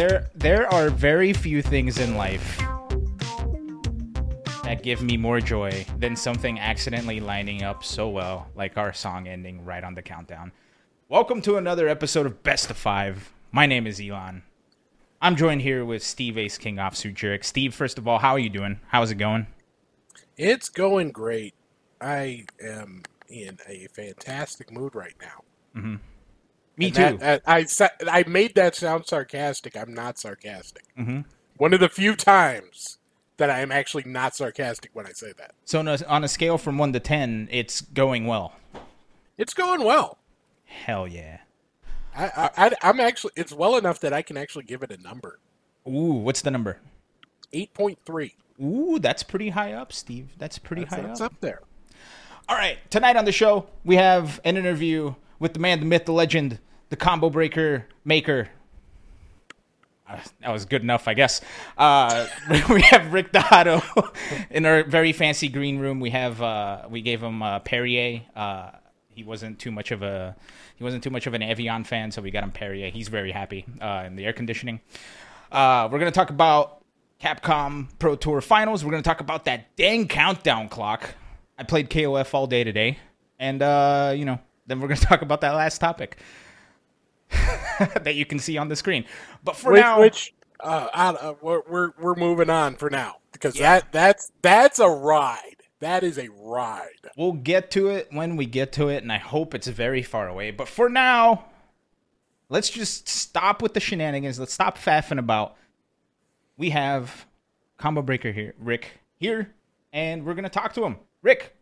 there there are very few things in life that give me more joy than something accidentally lining up so well, like our song ending right on the countdown. Welcome to another episode of Best of Five. My name is Elon. I'm joined here with Steve Ace King Officer Jurek. Steve, first of all, how are you doing? How's it going? It's going great. I am in a fantastic mood right now. Mm-hmm. Me And too. that- I, I I made that sound sarcastic. I'm not sarcastic. mm-hmm. One of the few times that I am actually not sarcastic when I say that. So on a, on a scale from one to ten, it's going well. It's going well. Hell yeah. I, I, I I'm actually it's well enough that I can actually give it a number. Ooh, what's the number? Eight point three. Ooh, that's pretty high up, Steve. That's pretty That's, high that's up. up there. All right, tonight on the show, we have an interview with the man, the myth, the legend, the combo breaker maker. Uh, that was good enough, I guess. Uh, we have Rick Dotto in our very fancy green room. We have uh, we gave him uh, Perrier. Uh, he wasn't too much of a he wasn't too much of an Evian fan, so we got him Perrier. He's very happy in the air conditioning. We're gonna talk about Capcom Pro Tour Finals. We're gonna talk about that dang countdown clock. I played KOF all day today, and you know, then we're gonna talk about that last topic that you can see on the screen. But for which, now, which uh, I, uh, we're, we're we're moving on for now because Yeah. that that's that's a ride. That is a ride. we'll get to it when we get to it, and I hope it's very far away. But for now, let's just stop with the shenanigans. Let's stop faffing about. We have Combo Breaker here, Rick here, and we're gonna talk to him. Rick,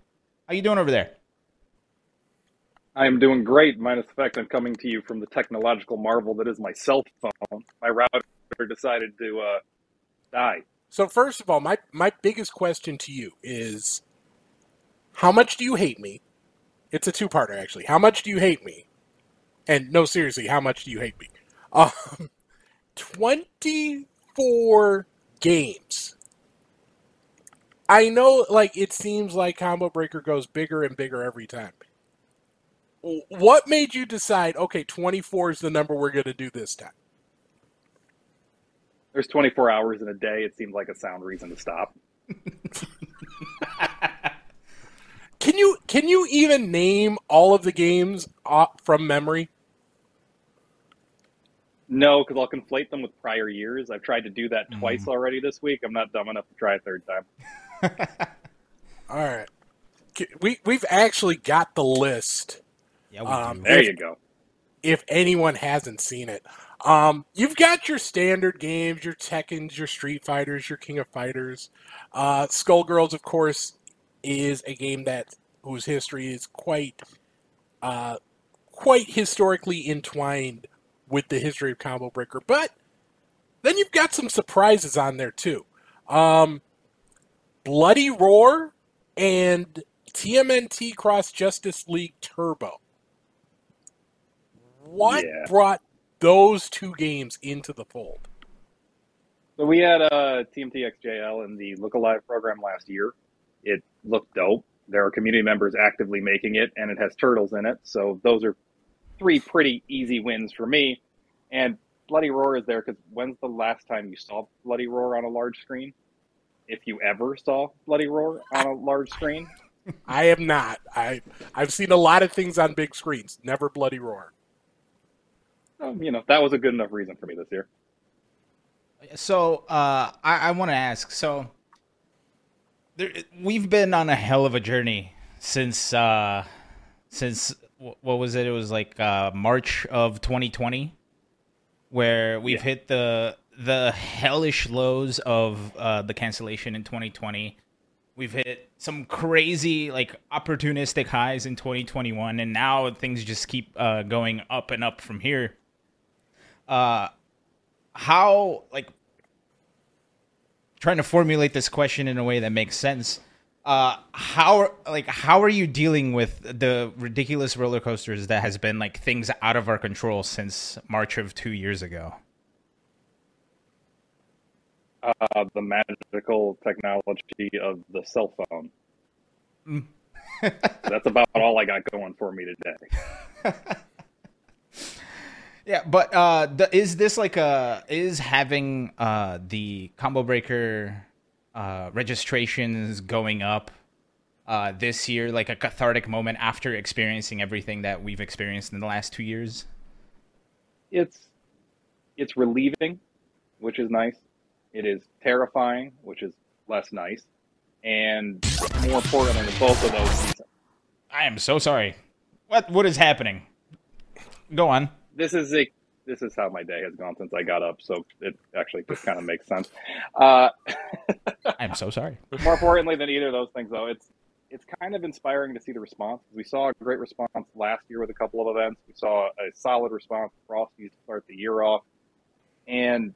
how you doing over there? I am doing great, minus the fact I'm coming to you from the technological marvel that is my cell phone. My router decided to uh, die. So first of all, my my biggest question to you is, how much do you hate me? It's a two-parter actually. How much do you hate me? And no, seriously, how much do you hate me? Um, twenty-four games. I know, like it seems like Combo Breaker goes bigger and bigger every time. What made you decide? Okay, twenty-four is the number we're going to do this time. There's 24 hours in a day. It seemed like a sound reason to stop. Can you can you even name all of the games uh, from memory? No, because I'll conflate them with prior years. I've tried to do that Mm. twice already this week. I'm not dumb enough to try a third time. All right, we we've actually got the list. Yeah, we Um, do. There If- you go. If anyone hasn't seen it, um, you've got your standard games, your Tekken's, your Street Fighters, your King of Fighters. Uh, Skullgirls, of course, is a game that whose history is quite uh, quite historically entwined with the history of Combo Breaker. But then you've got some surprises on there too. Um, Bloody Roar and TMNT Cross Justice League Turbo. What Yeah. brought those two games into the fold? So we had uh, TMTXJL in the Look Alive program last year. It looked dope. There are community members actively making it, and it has turtles in it. So those are three pretty easy wins for me. And Bloody Roar is there because when's the last time you saw Bloody Roar on a large screen? If you ever saw Bloody Roar on a large screen, I am not. I I've seen a lot of things on big screens. Never Bloody Roar. Um, you know that was a good enough reason for me this year. So uh, I, I want to ask. So there, we've been on a hell of a journey since uh, since what was it? It was like uh, March of 2020, where we've Yeah. hit the the hellish lows of uh, the cancellation in 2020. We've hit some crazy like opportunistic highs in 2021, and now things just keep uh, going up and up from here. Uh, how like trying to formulate this question in a way that makes sense uh how like how are you dealing with the ridiculous roller coasters that has been like things out of our control since march of two years ago Uh, the magical technology of the cell phone. Mm. That's about all I got going for me today. Yeah, but uh, the, is this like a is having uh the combo breaker uh registrations going up uh this year like a cathartic moment after experiencing everything that we've experienced in the last two years? It's it's relieving, which is nice. It is terrifying, which is less nice, and more importantly, than both of those. I am so sorry. What what is happening? Go on. This is a this is how my day has gone since I got up, so it actually just kind of makes sense. Uh, I'm so sorry. more importantly than either of those things, though, it's it's kind of inspiring to see the response. We saw a great response last year with a couple of events. We saw a solid response Frosties to start the year off, and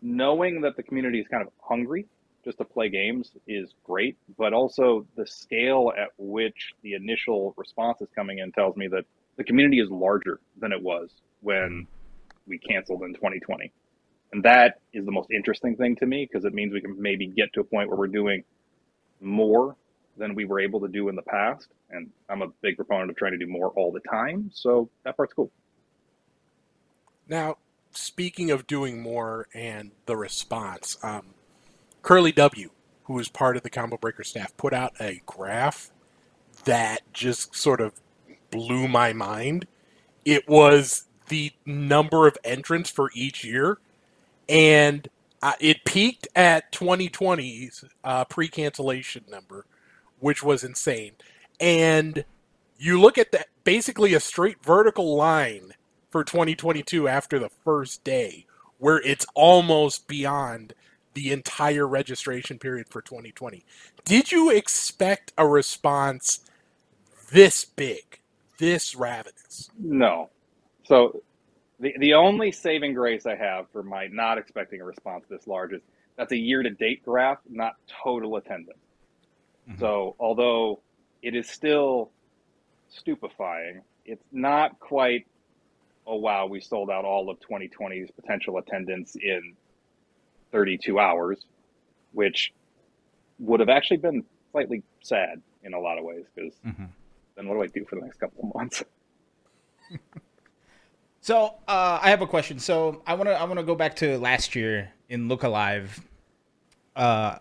knowing that the community is kind of hungry just to play games is great. But also the scale at which the initial response is coming in tells me that the community is larger than it was when we canceled in 2020. And that is the most interesting thing to me because it means we can maybe get to a point where we're doing more than we were able to do in the past. And I'm a big proponent of trying to do more all the time. So that part's cool. Now, speaking of doing more and the response, um, Curly W, who is part of the Combo Breaker staff, put out a graph that just sort of blew my mind. It was the number of entrants for each year, and uh, it peaked at 2020's uh, pre-cancellation number, which was insane. And you look at that, basically a straight vertical line for 2022 after the first day, where it's almost beyond the entire registration period for 2020. Did you expect a response this big, this ravenous? No. So the the only saving grace I have for my not expecting a response this large is that's a year to date graph, not total attendance. Mm-hmm. So although it is still stupefying, it's not quite oh wow, we sold out all of 2020's potential attendance in 32 hours, which would have actually been slightly sad in a lot of ways because mm-hmm. then what do I do for the next couple of months? so uh, I have a question. So I want to I want to go back to last year in Look Alive. Uh,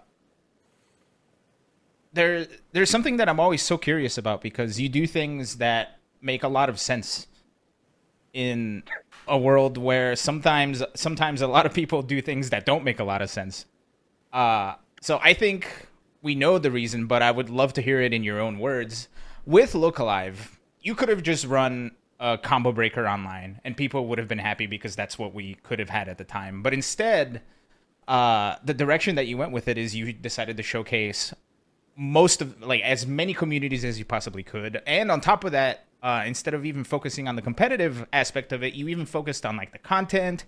there there's something that I'm always so curious about because you do things that make a lot of sense in a world where sometimes sometimes a lot of people do things that don't make a lot of sense. Uh, so I think we know the reason, but I would love to hear it in your own words. With Look Alive, you could have just run a combo breaker online and people would have been happy because that's what we could have had at the time. But instead, uh, the direction that you went with it is you decided to showcase most of like as many communities as you possibly could and on top of that uh, instead of even focusing on the competitive aspect of it, you even focused on like the content,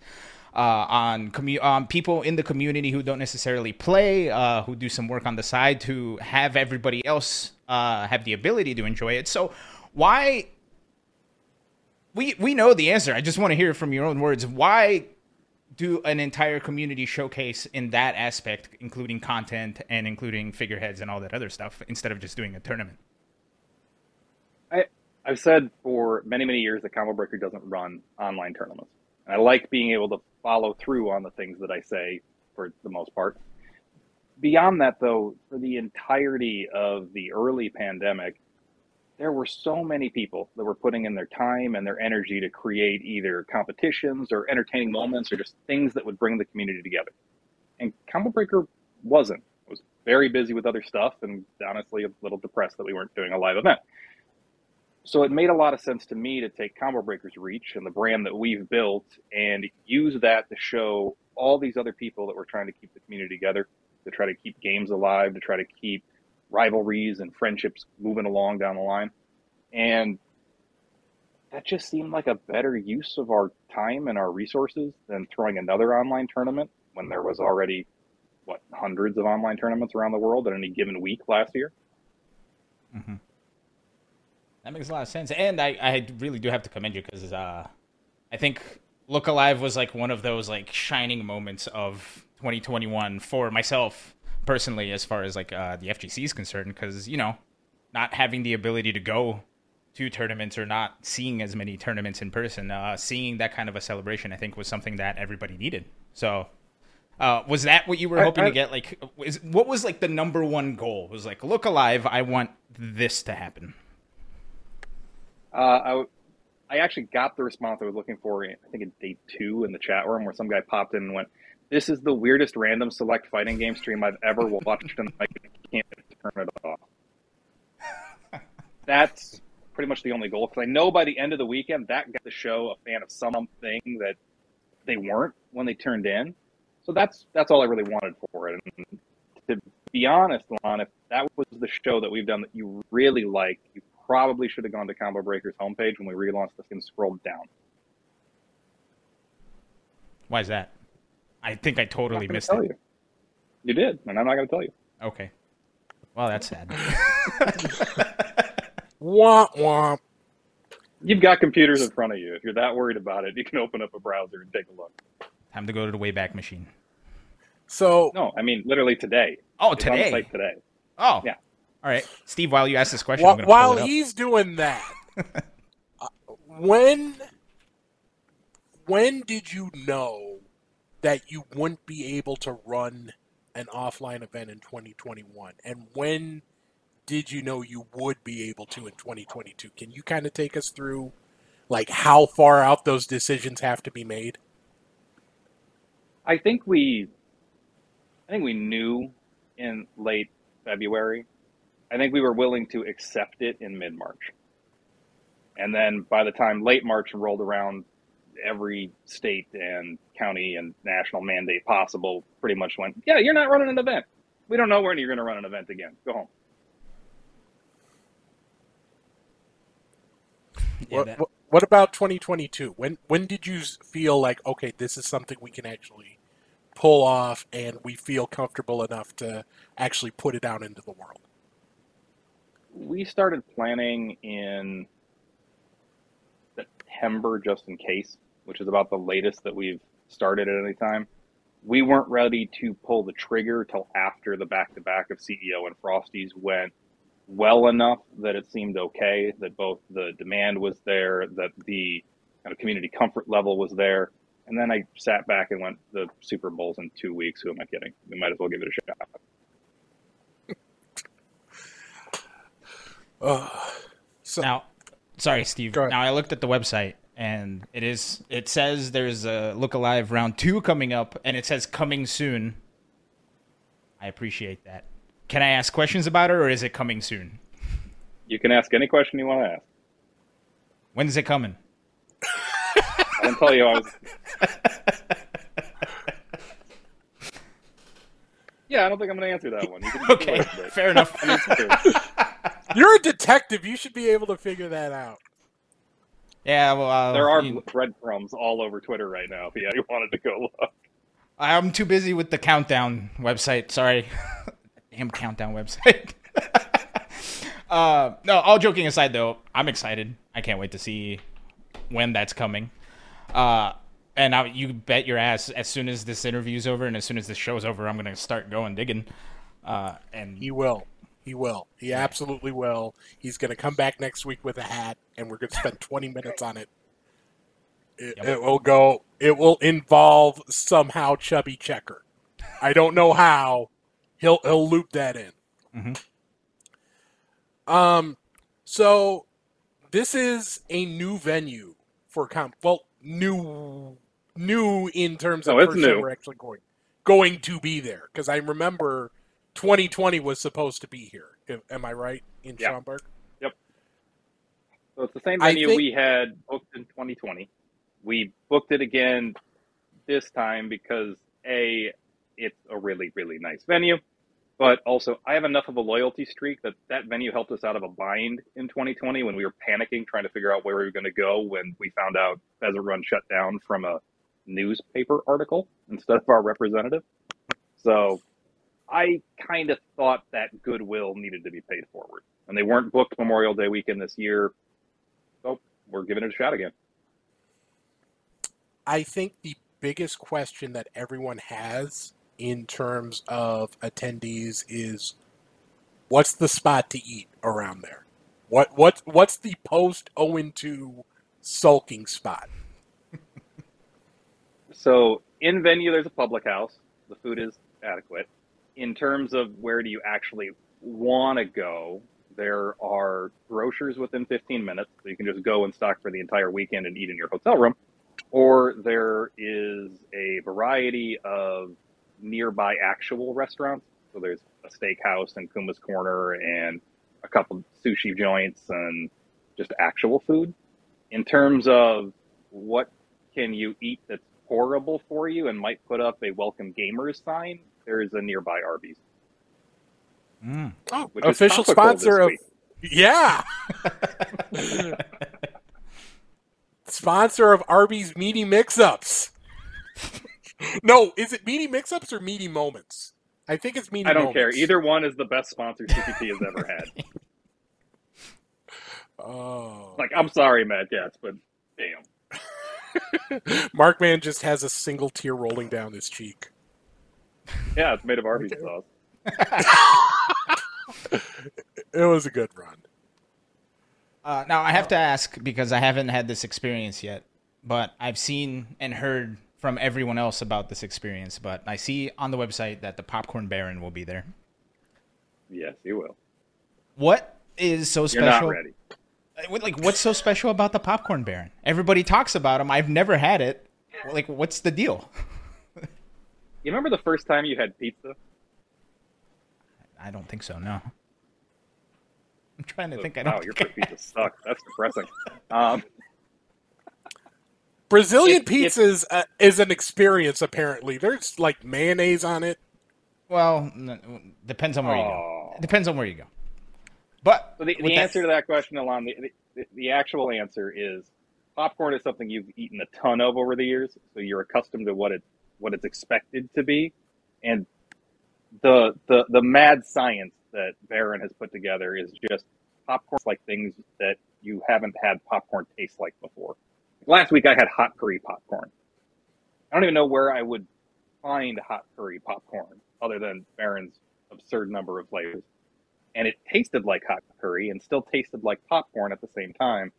uh, on commu- people in the community who don't necessarily play, uh, who do some work on the side to have everybody else uh, have the ability to enjoy it. So why? We we know the answer. I just want to hear from your own words. Why do an entire community showcase in that aspect, including content and including figureheads and all that other stuff, instead of just doing a tournament? I I've said for many, many years that Combo Breaker doesn't run online tournaments. And I like being able to follow through on the things that I say for the most part. Beyond that, though, for the entirety of the early pandemic, there were so many people that were putting in their time and their energy to create either competitions or entertaining moments or just things that would bring the community together. And Combo Breaker wasn't. It was very busy with other stuff and honestly a little depressed that we weren't doing a live event so it made a lot of sense to me to take Combo Breaker's reach and the brand that we've built and use that to show all these other people that we're trying to keep the community together, to try to keep games alive, to try to keep rivalries and friendships moving along down the line. And that just seemed like a better use of our time and our resources than throwing another online tournament when there was already what hundreds of online tournaments around the world at any given week last year. Mm-hmm. That makes a lot of sense, and I, I really do have to commend you because uh, I think Look Alive was like one of those like shining moments of 2021 for myself personally, as far as like uh, the FGC is concerned, because you know, not having the ability to go to tournaments or not seeing as many tournaments in person, uh, seeing that kind of a celebration, I think, was something that everybody needed. So, uh, was that what you were hoping I- to get? Like, is, what was like the number one goal? Was like, look alive. I want this to happen. Uh, I, w- I actually got the response I was looking for. I think in day two in the chat room, where some guy popped in and went, "This is the weirdest random select fighting game stream I've ever watched, and I can't turn it off." That's pretty much the only goal because I know by the end of the weekend that got the show a fan of something that they weren't when they turned in. So that's that's all I really wanted for it. And to be honest, Lon, if that was the show that we've done that you really like, you probably should have gone to Combo Breakers homepage when we relaunched this and scrolled down. Why is that? I think I I'm totally not gonna missed tell it. you. You did, and I'm not going to tell you. Okay. Well, that's sad. Womp womp. You've got computers in front of you. If you're that worried about it, you can open up a browser and take a look. Time to go to the Wayback Machine. So No, I mean literally today. Oh, It's on today. site today. Oh, Yeah. All right, Steve. While you ask this question, wh- I'm gonna while pull it up. he's doing that, uh, when when did you know that you wouldn't be able to run an offline event in 2021, and when did you know you would be able to in 2022? Can you kind of take us through, like how far out those decisions have to be made? I think we, I think we knew in late February. I think we were willing to accept it in mid March, and then by the time late March rolled around, every state and county and national mandate possible pretty much went, yeah, you're not running an event. We don't know when you're going to run an event again. Go home. Yeah, what, that- what, what about 2022? When when did you feel like okay, this is something we can actually pull off, and we feel comfortable enough to actually put it out into the world? We started planning in September just in case, which is about the latest that we've started at any time. We weren't ready to pull the trigger till after the back to back of CEO and Frosties went well enough that it seemed okay, that both the demand was there, that the kind of community comfort level was there. And then I sat back and went, the Super Bowl's in two weeks. Who am I kidding? We might as well give it a shot. Uh, so Now, sorry, Steve. Now I looked at the website and it is it says there's a Look Alive round two coming up, and it says coming soon. I appreciate that. Can I ask questions about it, or is it coming soon? You can ask any question you want to ask. When is it coming? I didn't tell you I was. Yeah, I don't think I'm going to answer that one. You can Okay, fair enough. you're a detective; you should be able to figure that out. Yeah, well, uh, there are you- breadcrumbs all over Twitter right now. If yeah, you wanted to go look. I'm too busy with the countdown website. Sorry, damn countdown website. uh, no, all joking aside, though, I'm excited. I can't wait to see when that's coming. Uh, and I, you bet your ass, as soon as this interview's over and as soon as this show's over, I'm gonna start going digging. Uh, and He will. He will. He absolutely will. He's going to come back next week with a hat, and we're going to spend 20 minutes on it. It, Yep. it will go. It will involve somehow Chubby Checker. I don't know how. He'll he'll loop that in. Mhm. Um. So this is a new venue for comp. Well, new new in terms of Oh, it's first time new. we're actually going going to be there because I remember 2020 was supposed to be here. Am- I right in Yeah. Schaumburg? Yep. So it's the same venue think- we had booked in 2020. We booked it again this time because a it's a really really nice venue, but also I have enough of a loyalty streak that that venue helped us out of a bind in 2020 when we were panicking trying to figure out where we were going to go when we found out Pheasant Run shut down from a newspaper article instead of our representative. So I kind of thought that goodwill needed to be paid forward, and they weren't booked Memorial Day weekend this year. So we're giving it a shot again. I think the biggest question that everyone has in terms of attendees is what's the spot to eat around there? What what what's the post 0 2 sulking spot? So in venue, there's a public house. The food is adequate. In terms of where do you actually want to go, there are grocers within 15 minutes, so you can just go and stock for the entire weekend and eat in your hotel room. Or there is a variety of nearby actual restaurants. So there's a steakhouse and Kuma's Corner and a couple sushi joints and just actual food. In terms of what can you eat that's horrible for you and might put up a welcome gamers sign, there is a nearby Arby's. Mm. Oh, official sponsor of week. Yeah. sponsor of Arby's Meaty Mix Ups. no, is it Meaty Mix Ups or Meaty Moments? I think it's Meaty I don't Moments. care. Either one is the best sponsor CPT has ever had. Oh. Like, I'm sorry, Matt Katz, but damn. Markman just has a single tear rolling down his cheek. Yeah, it's made of Arby's sauce. It was a good run. Uh, now I have to ask because I haven't had this experience yet, but I've seen and heard from everyone else about this experience. But I see on the website that the Popcorn Baron will be there. Yes, he will. What is so special? You're special? not ready. Uh, Like, what's so special about the Popcorn Baron? Everybody talks about him. I've never had it. Like, what's the deal? You remember the first time you had pizza? I don't think so. No. I'm trying to think. I wow, don't. your think first pizza sucks. That's depressing. Um, Brazilian It- pizza is, uh, is an experience, apparently. There's like mayonnaise on it. Well, n- depends on where you go. It depends on where you go. But So the, the answer to that question, Alon, the, the, the actual answer is popcorn is something you've eaten a ton of over the years, so you're accustomed to what it what it's expected to be, and the the the mad science that Baron has put together is just popcorn's like things that you haven't had popcorn taste like before. Last week I had hot curry popcorn. I don't even know where I would find hot curry popcorn other than Baron's absurd number of flavors and it tasted like hot curry and still tasted like popcorn at the same time.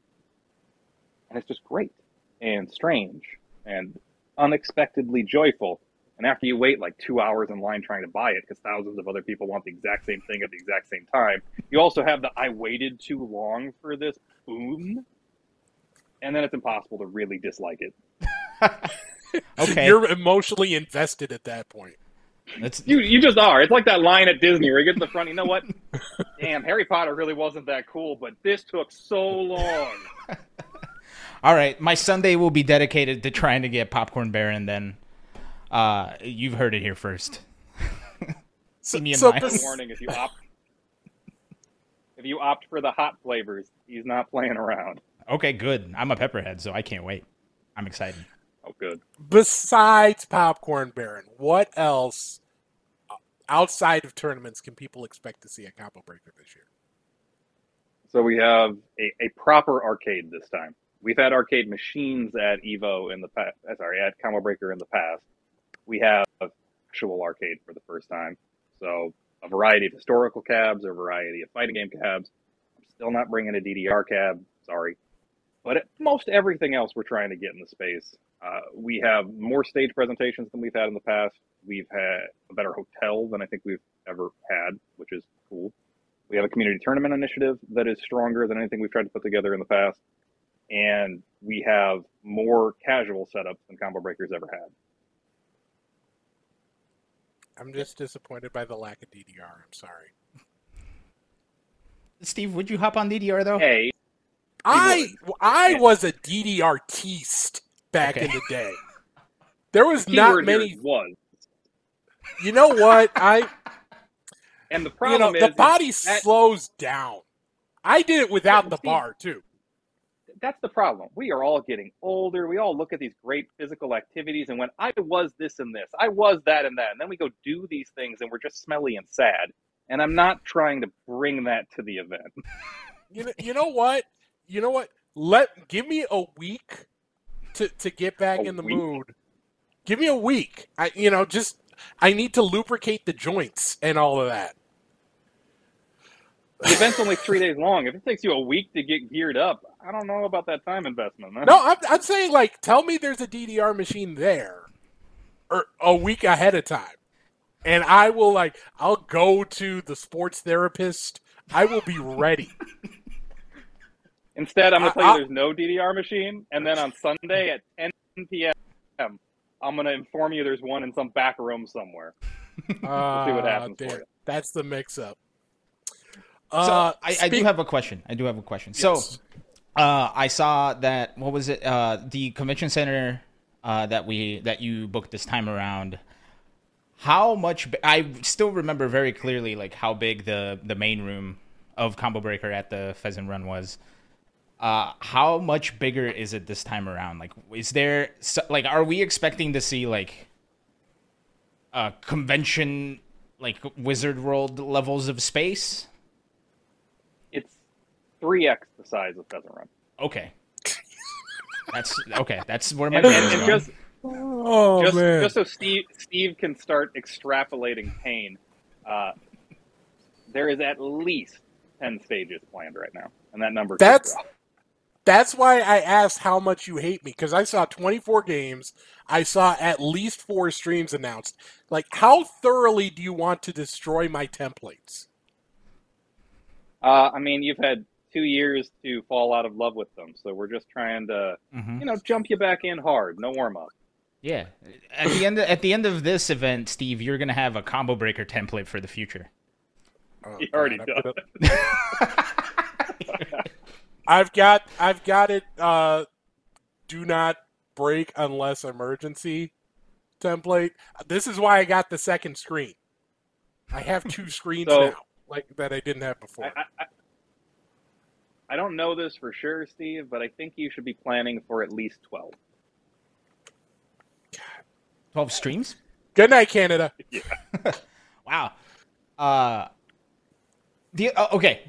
And it's just great and strange and unexpectedly joyful. And after you wait like two hours in line trying to buy it because thousands of other people want the exact same thing at the exact same time, you also have the I waited too long for this boom. And then it's impossible to really dislike it. okay, You're emotionally invested at that point. let's You you just are. It's like that line at Disney where you get to the front. You know what? Damn, Harry Potter really wasn't that cool, but this took so long. All right, my Sunday will be dedicated to trying to get Popcorn Baron. Then, uh, you've heard it here first. See me in so my bes- warning if you opt if you opt for the hot flavors, he's not playing around. Okay, good. I'm a pepperhead, so I can't wait. I'm excited. Oh, good. besides Popcorn Baron, what else uh, outside of tournaments can people expect to see at Combo Breaker this year? So we have a, a proper arcade this time. We've had arcade machines at Evo in the past. Sorry, at Combo Breaker in the past. We have actual arcade for the first time. So a variety of historical cabs, a variety of fighting game cabs. I'm still not bringing a DDR cab. Sorry. But most everything else we're trying to get in the space. Uh, we have more stage presentations than we've had in the past. We've had a better hotel than I think we've ever had, which is cool. We have a community tournament initiative that is stronger than anything we've tried to put together in the past. And we have more casual setups than Combo Breakers ever had. I'm just disappointed by the lack of DDR. I'm sorry. Steve, would you hop on DDR though? Hey, I I was a DDR teast back Okay. in the day. There was keyword not many. is was. You know what? I And the you problem know is the body that- slows down. I did it without the bar too. That's the problem. We are all getting older. We all look at these great physical activities and when I was this and this, I was that and that. And then we go do these things and we're just smelly and sad. And I'm not trying to bring that to the event. You know, you know what? You know what? Let give me a week to to get back A in the week? mood. Give me a week. I you know just I need to lubricate the joints and all of that. The event's only three days long. If it takes you a week to get geared up, I don't know about that time investment. Man. No, I'm, I'm saying like, tell me there's a DDR machine there, or a week ahead of time, and I will like, I'll go to the sports therapist. I will be ready. Instead, I'm going to tell you there's no DDR machine, and then on Sunday at 10 p.m., I'm going to inform you there's one in some back room somewhere. Uh, see what happens for you. That's the mix-up. So Uh, I, I do have a question. I do have a question. Yes. So uh, I saw that what was it? Uh, the convention center uh, that we that you booked this time around. How much? I still remember very clearly, like how big the the main room of Combo Breaker at the Pheasant Run was. Uh, how much bigger is it this time around? Like, is there like, are we expecting to see like a convention, like Wizard World levels of space? It's 3x the size of Pheasant Run. Okay. That's okay. That's where my And, brain and, is and going. just, Oh just, man. just so Steve, Steve can start extrapolating pain, uh, there is at least 10 stages planned right now. And that number that's. That's why I asked how much you hate me because I saw 24 games. I saw at least four streams announced. Like, how thoroughly do you want to destroy my templates? Uh, I mean, you've had two years to fall out of love with them, so we're just trying to, Mhm. you know, jump you back in hard. No warm up. Yeah. At the end at the end of this event, Steve, you're gonna have a combo breaker template for the future. Oh, He already God, does. I'm gonna- I've got, I've got it. Uh, do not break unless emergency template. This is why I got the second screen. I have two screens So- now, like that I didn't have before. I, I, I- I don't know this for sure, Steve, but I think you should be planning for at least 12. Twelve streams? Good night, Canada. Yeah. Wow. Uh the uh, okay.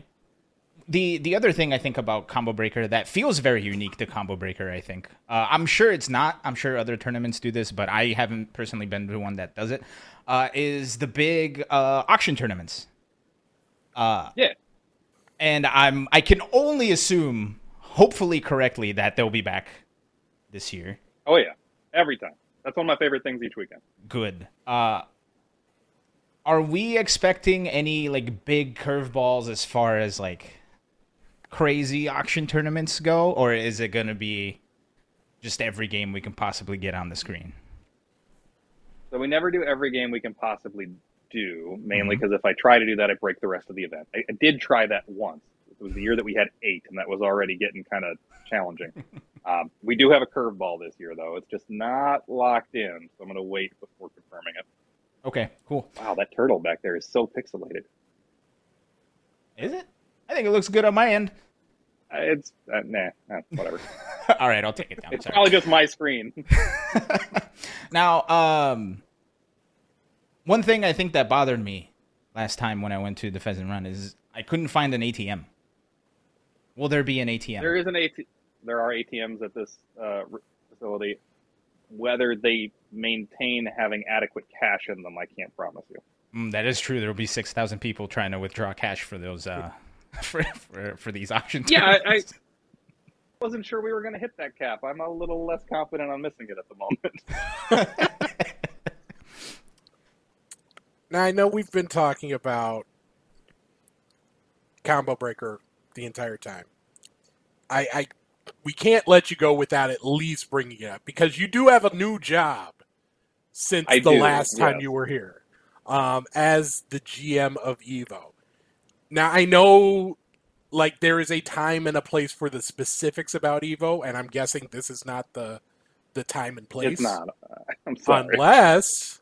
The the other thing I think about Combo Breaker that feels very unique to Combo Breaker, I think. Uh, I'm sure it's not. I'm sure other tournaments do this, but I haven't personally been to one that does it. Uh, is the big uh, auction tournaments. Uh, Yeah. And I'm I can only assume, hopefully correctly, that they'll be back this year. Oh, yeah. Every time. That's one of my favorite things each weekend. Good. Uh, are we expecting any like big curveballs as far as like crazy auction tournaments go, or is it going to be just every game we can possibly get on the screen? So we never do every game we can possibly do, mainly because if I try to do that, I break the rest of the event. I, I did try that once. It was the year that we had eight, and that was already getting kind of challenging. um, we do have a curveball this year, though. It's just not locked in, so I'm going to wait before confirming it. Okay, cool. Wow, that turtle back there is so pixelated. Is it? I think it looks good on my end. Uh, It's uh, nah, nah, whatever. All right, I'll take it down. it's Sorry. probably just my screen. now, um, one thing I think that bothered me last time when I went to the Pheasant Run is I couldn't find an ATM. Will there be an ATM? There is an AT. There are ATMs at this uh, facility. Whether they maintain having adequate cash in them, I can't promise you. Mm, that is true. There will be six thousand people trying to withdraw cash for those uh, for, for for these options. Yeah, I, I wasn't sure we were going to hit that cap. I'm a little less confident on missing it at the moment. Now I know we've been talking about combo breaker the entire time. I, I we can't let you go without at least bringing it up because you do have a new job since I the do, last time you were here um, as the GM of Evo. Now I know like there is a time and a place for the specifics about Evo, and I'm guessing this is not the the time and place. it's not. I'm sorry. unless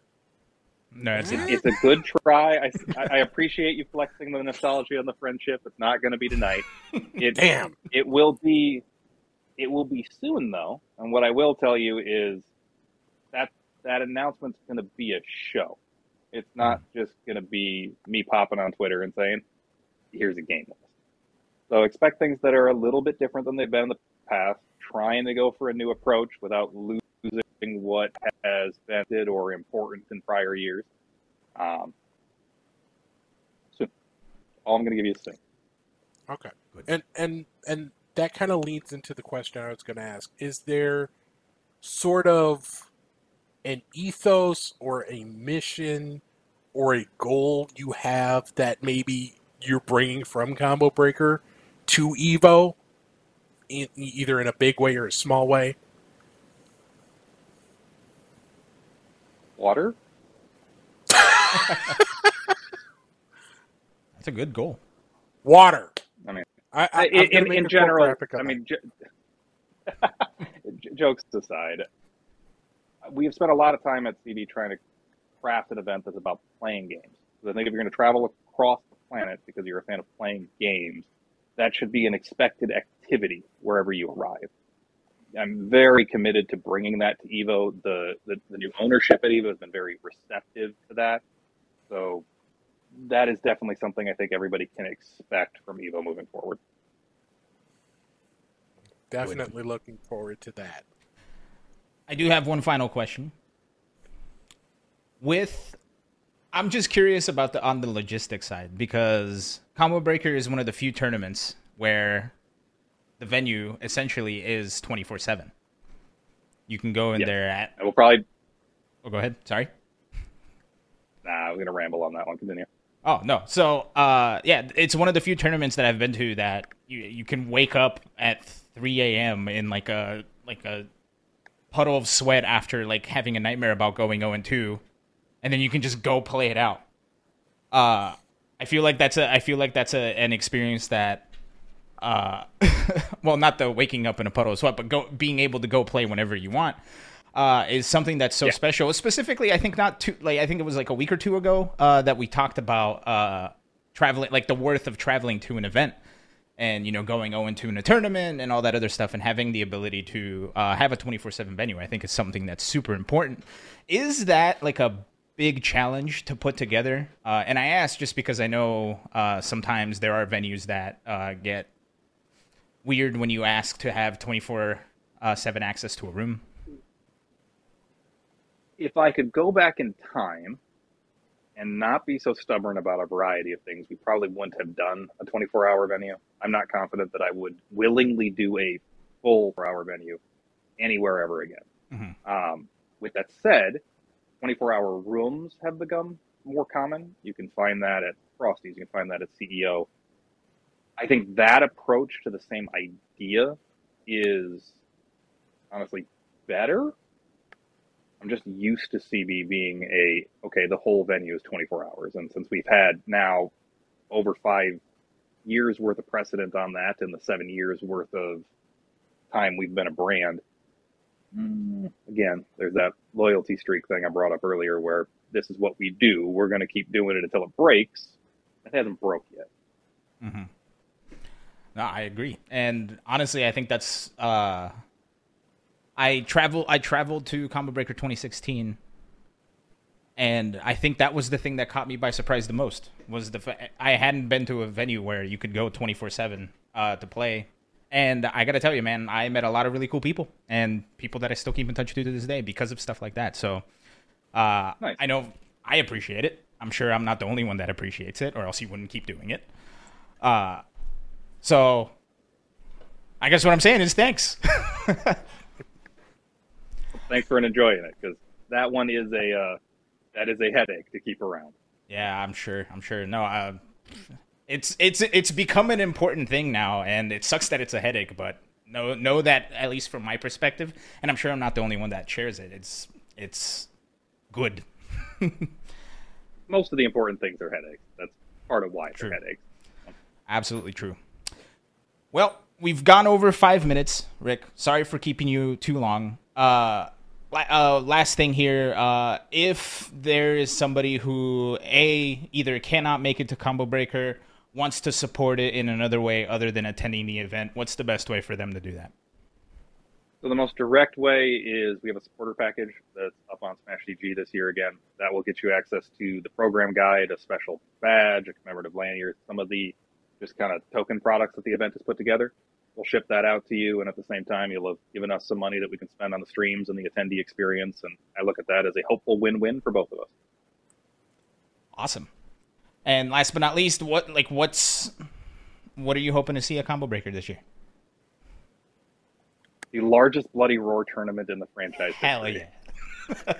no, it's not. It's a good try. I, I appreciate you flexing the nostalgia and the friendship. It's not going to be tonight. It, damn. It will be. It will be soon, though. And what I will tell you is that that announcement's going to be a show. It's not just going to be me popping on Twitter and saying, "Here's a game list." So expect things that are a little bit different than they've been in the past. Trying to go for a new approach without losing what has been did or important in prior years. Um, soon. All I'm going to give you is soon. Okay. Good. And and and that kind of leads into the question I was going to ask: Is there sort of an ethos or a mission or a goal you have that maybe you're bringing from Combo Breaker to Evo, in, either in a big way or a small way? Water. That's a good goal. Water. I mean, I, I, in, in, in general, I mean, j- jokes aside, we have spent a lot of time at CB trying to craft an event that's about playing games. So I think if you're going to travel across the planet because you're a fan of playing games, that should be an expected activity wherever you arrive. I'm very committed to bringing that to Evo. The, the, the new ownership at Evo has been very receptive to that. So that is definitely something I think everybody can expect from Evo moving forward. Definitely looking forward to that. I do have one final question. With I'm just curious about the on the logistics side because Combo Breaker is one of the few tournaments where the venue essentially is 24/7. You can go in yeah. there at We'll probably Oh, go ahead. Sorry. Nah, I'm going to ramble on that one. Continue. Oh no! So, uh, yeah, it's one of the few tournaments that I've been to that you you can wake up at 3 a.m. in like a like a puddle of sweat after like having a nightmare about going 0 and 2, and then you can just go play it out. Uh, I feel like that's a I feel like that's a an experience that, uh, well, not the waking up in a puddle of sweat, but go being able to go play whenever you want. Uh, is something that's so yeah. special. Specifically, I think not too like I think it was like a week or two ago uh, that we talked about uh, traveling, like the worth of traveling to an event and you know going 0 2 in a tournament and all that other stuff and having the ability to uh, have a 24-7 venue i think is something that's super important is that like a big challenge to put together uh, and i ask just because i know uh, sometimes there are venues that uh, get weird when you ask to have 24 uh, 7 access to a room if i could go back in time and not be so stubborn about a variety of things, we probably wouldn't have done a 24 hour venue. I'm not confident that I would willingly do a full four hour venue anywhere ever again. Mm-hmm. Um, with that said, 24 hour rooms have become more common. You can find that at Frosty's, you can find that at CEO. I think that approach to the same idea is honestly better I'm just used to CB being a okay. The whole venue is 24 hours, and since we've had now over five years worth of precedent on that, and the seven years worth of time we've been a brand, mm, again, there's that loyalty streak thing I brought up earlier, where this is what we do. We're going to keep doing it until it breaks. It hasn't broke yet. Mm-hmm. No, I agree, and honestly, I think that's. Uh I travel I traveled to Combo Breaker 2016 and I think that was the thing that caught me by surprise the most was the fa- I hadn't been to a venue where you could go 24/7 uh, to play. And I got to tell you man, I met a lot of really cool people and people that I still keep in touch with to this day because of stuff like that. So uh, nice. I know I appreciate it. I'm sure I'm not the only one that appreciates it or else you wouldn't keep doing it. Uh, so I guess what I'm saying is thanks. thanks for enjoying it because that one is a uh, that is a headache to keep around. Yeah, I'm sure. I'm sure. No, uh, it's it's it's become an important thing now, and it sucks that it's a headache. But know know that at least from my perspective, and I'm sure I'm not the only one that shares it. It's it's good. Most of the important things are headaches. That's part of why true. they're headaches. Absolutely true. Well, we've gone over five minutes, Rick. Sorry for keeping you too long. Uh, uh, last thing here uh, if there is somebody who a either cannot make it to combo breaker wants to support it in another way other than attending the event what's the best way for them to do that so the most direct way is we have a supporter package that's up on smash gg this year again that will get you access to the program guide a special badge a commemorative lanyard some of the just kind of token products that the event has put together we'll ship that out to you. And at the same time, you'll have given us some money that we can spend on the streams and the attendee experience. And I look at that as a hopeful win-win for both of us. Awesome. And last but not least, what like what's what are you hoping to see at combo breaker this year? The largest Bloody Roar tournament in the franchise. Hell history. yeah.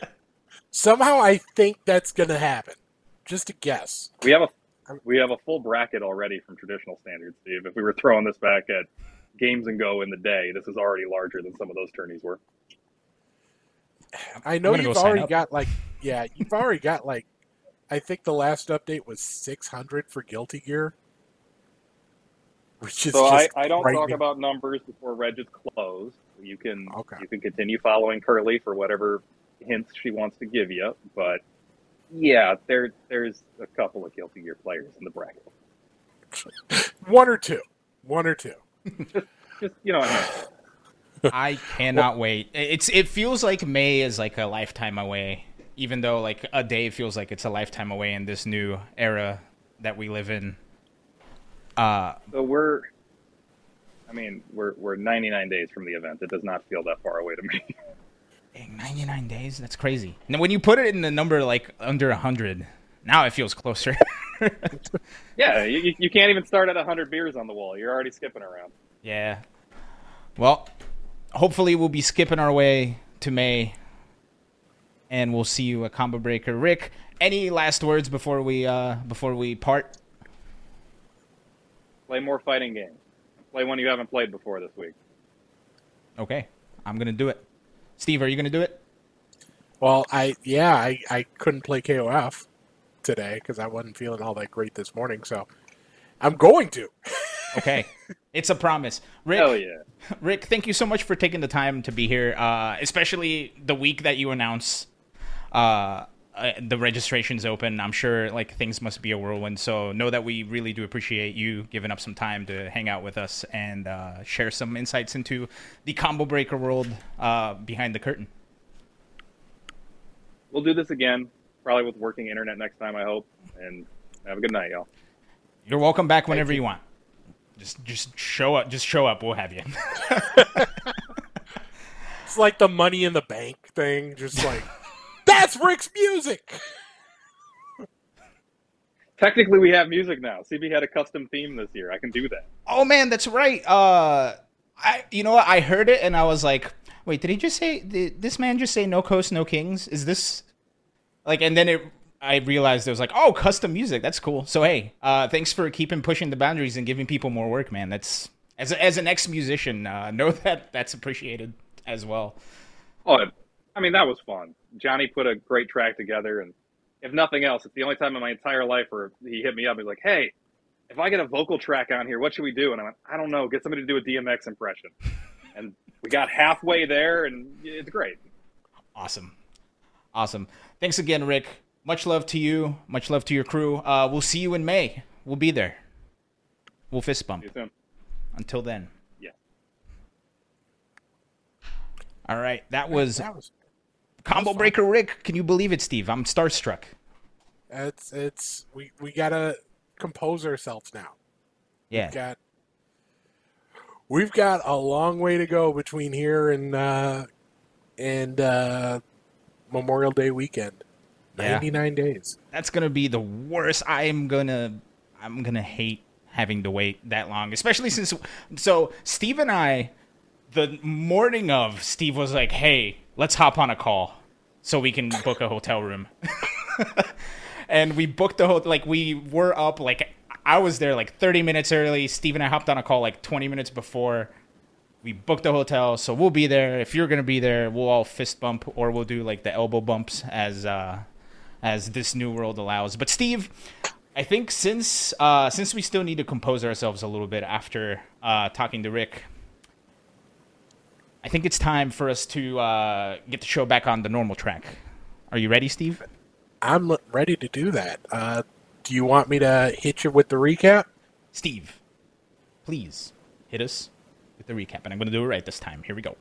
Somehow I think that's going to happen. Just a guess. We have a we have a full bracket already from traditional standards, Steve. If we were throwing this back at games and go in the day, this is already larger than some of those tourneys were. I know you've sign already up. got like, yeah, you've already got like, I think the last update was 600 for Guilty Gear. Which is So I, just I don't talk about numbers before Reg is closed. You can Okay. you can continue following Curly for whatever hints she wants to give you, but yeah, there there's a couple of Guilty Gear players in the bracket. one or two. One or two. Just you know. I cannot wait. It's it feels like May is like a lifetime away, even though like a day feels like it's a lifetime away in this new era that we live in. Uh, so we're. I mean, we're we're 99 days from the event. It does not feel that far away to me. dang, 99 days. That's crazy. Now when you put it in the number like under 100, now it feels closer. yeah, you, you- can't even start at 100 beers on the wall. You're already skipping around. yeah. Well, hopefully we'll be skipping our way to May, and we'll see you at Combo Breaker. Rick, any last words before we uh before we part? Play more fighting games. Play one you haven't played before this week. Okay, I'm gonna do it. Steve, are you gonna do it? Well, I yeah, I, I couldn't play KOF today because I wasn't feeling all that great this morning. So I'm going to. Okay, it's a promise. Rick, Hell yeah. Rick, thank you so much for taking the time to be here, uh, especially the week that you announce uh, uh, the registration's open. I'm sure like things must be a whirlwind. So know that we really do appreciate you giving up some time to hang out with us and uh, share some insights into the combo breaker world uh, behind the curtain. We'll do this again, probably with working internet next time, I hope. And have a good night, y'all. You're welcome back whenever you want. Just just show up. Just show up. We'll have you. It's like the money in the bank thing. Just like that's Rick's music. Technically, we have music now. CB had a custom theme this year. I can do that. Oh man, that's right. Uh, I you know what? I heard it and I was like, wait, did he just say? Did this man just say no coast, no kings? Is this like? And then it, I realized it was like, oh, custom music. That's cool. So hey, uh, thanks for keeping pushing the boundaries and giving people more work, man. That's as a, as an ex musician, uh, know that that's appreciated as well. Oh, I mean, that was fun. Johnny put a great track together, and if nothing else, it's the only time in my entire life where he hit me up. He's like, "Hey, if I get a vocal track on here, what should we do?" And I went, "I don't know. Get somebody to do a DMX impression." And we got halfway there, and it's great. Awesome. Awesome. Thanks again, Rick. Much love to you. Much love to your crew. Uh, we'll see you in May. We'll be there. We'll fist bump. See you soon. Until then. Yeah. All right. That was That was Combo. Breaker Rick. Can you believe it, Steve? I'm starstruck. it's it's we we gotta compose ourselves now. Yeah. got we've got a long way to go between here and uh and uh Memorial Day weekend. Yeah. 99 days. That's gonna be the worst. I'm gonna I'm gonna hate having to wait that long, especially since so Steve and I the morning of Steve was like, "Hey, let's hop on a call so we can book a hotel room." and we booked the hotel. Like we were up. Like I was there like 30 minutes early. Steve and I hopped on a call like 20 minutes before. We booked the hotel, so we'll be there. If you're gonna be there, we'll all fist bump or we'll do like the elbow bumps as uh, as this new world allows. But Steve, I think since uh, since we still need to compose ourselves a little bit after uh, talking to Rick, I think it's time for us to uh, get the show back on the normal track. Are you ready, Steve? I'm ready to do that. Uh do you want me to hit you with the recap? Steve, please hit us with the recap, and I'm going to do it right this time. Here we go.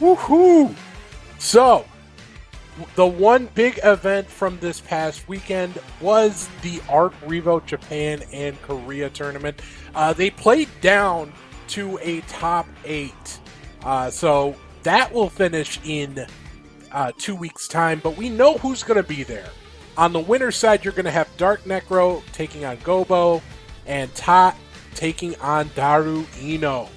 Woohoo! So, the one big event from this past weekend was the Art Revo Japan and Korea tournament. Uh, they played down to a top eight. Uh, so, that will finish in uh, two weeks' time, but we know who's going to be there. On the winner side, you're going to have Dark Necro taking on Gobo, and Tot taking on Daru Ino.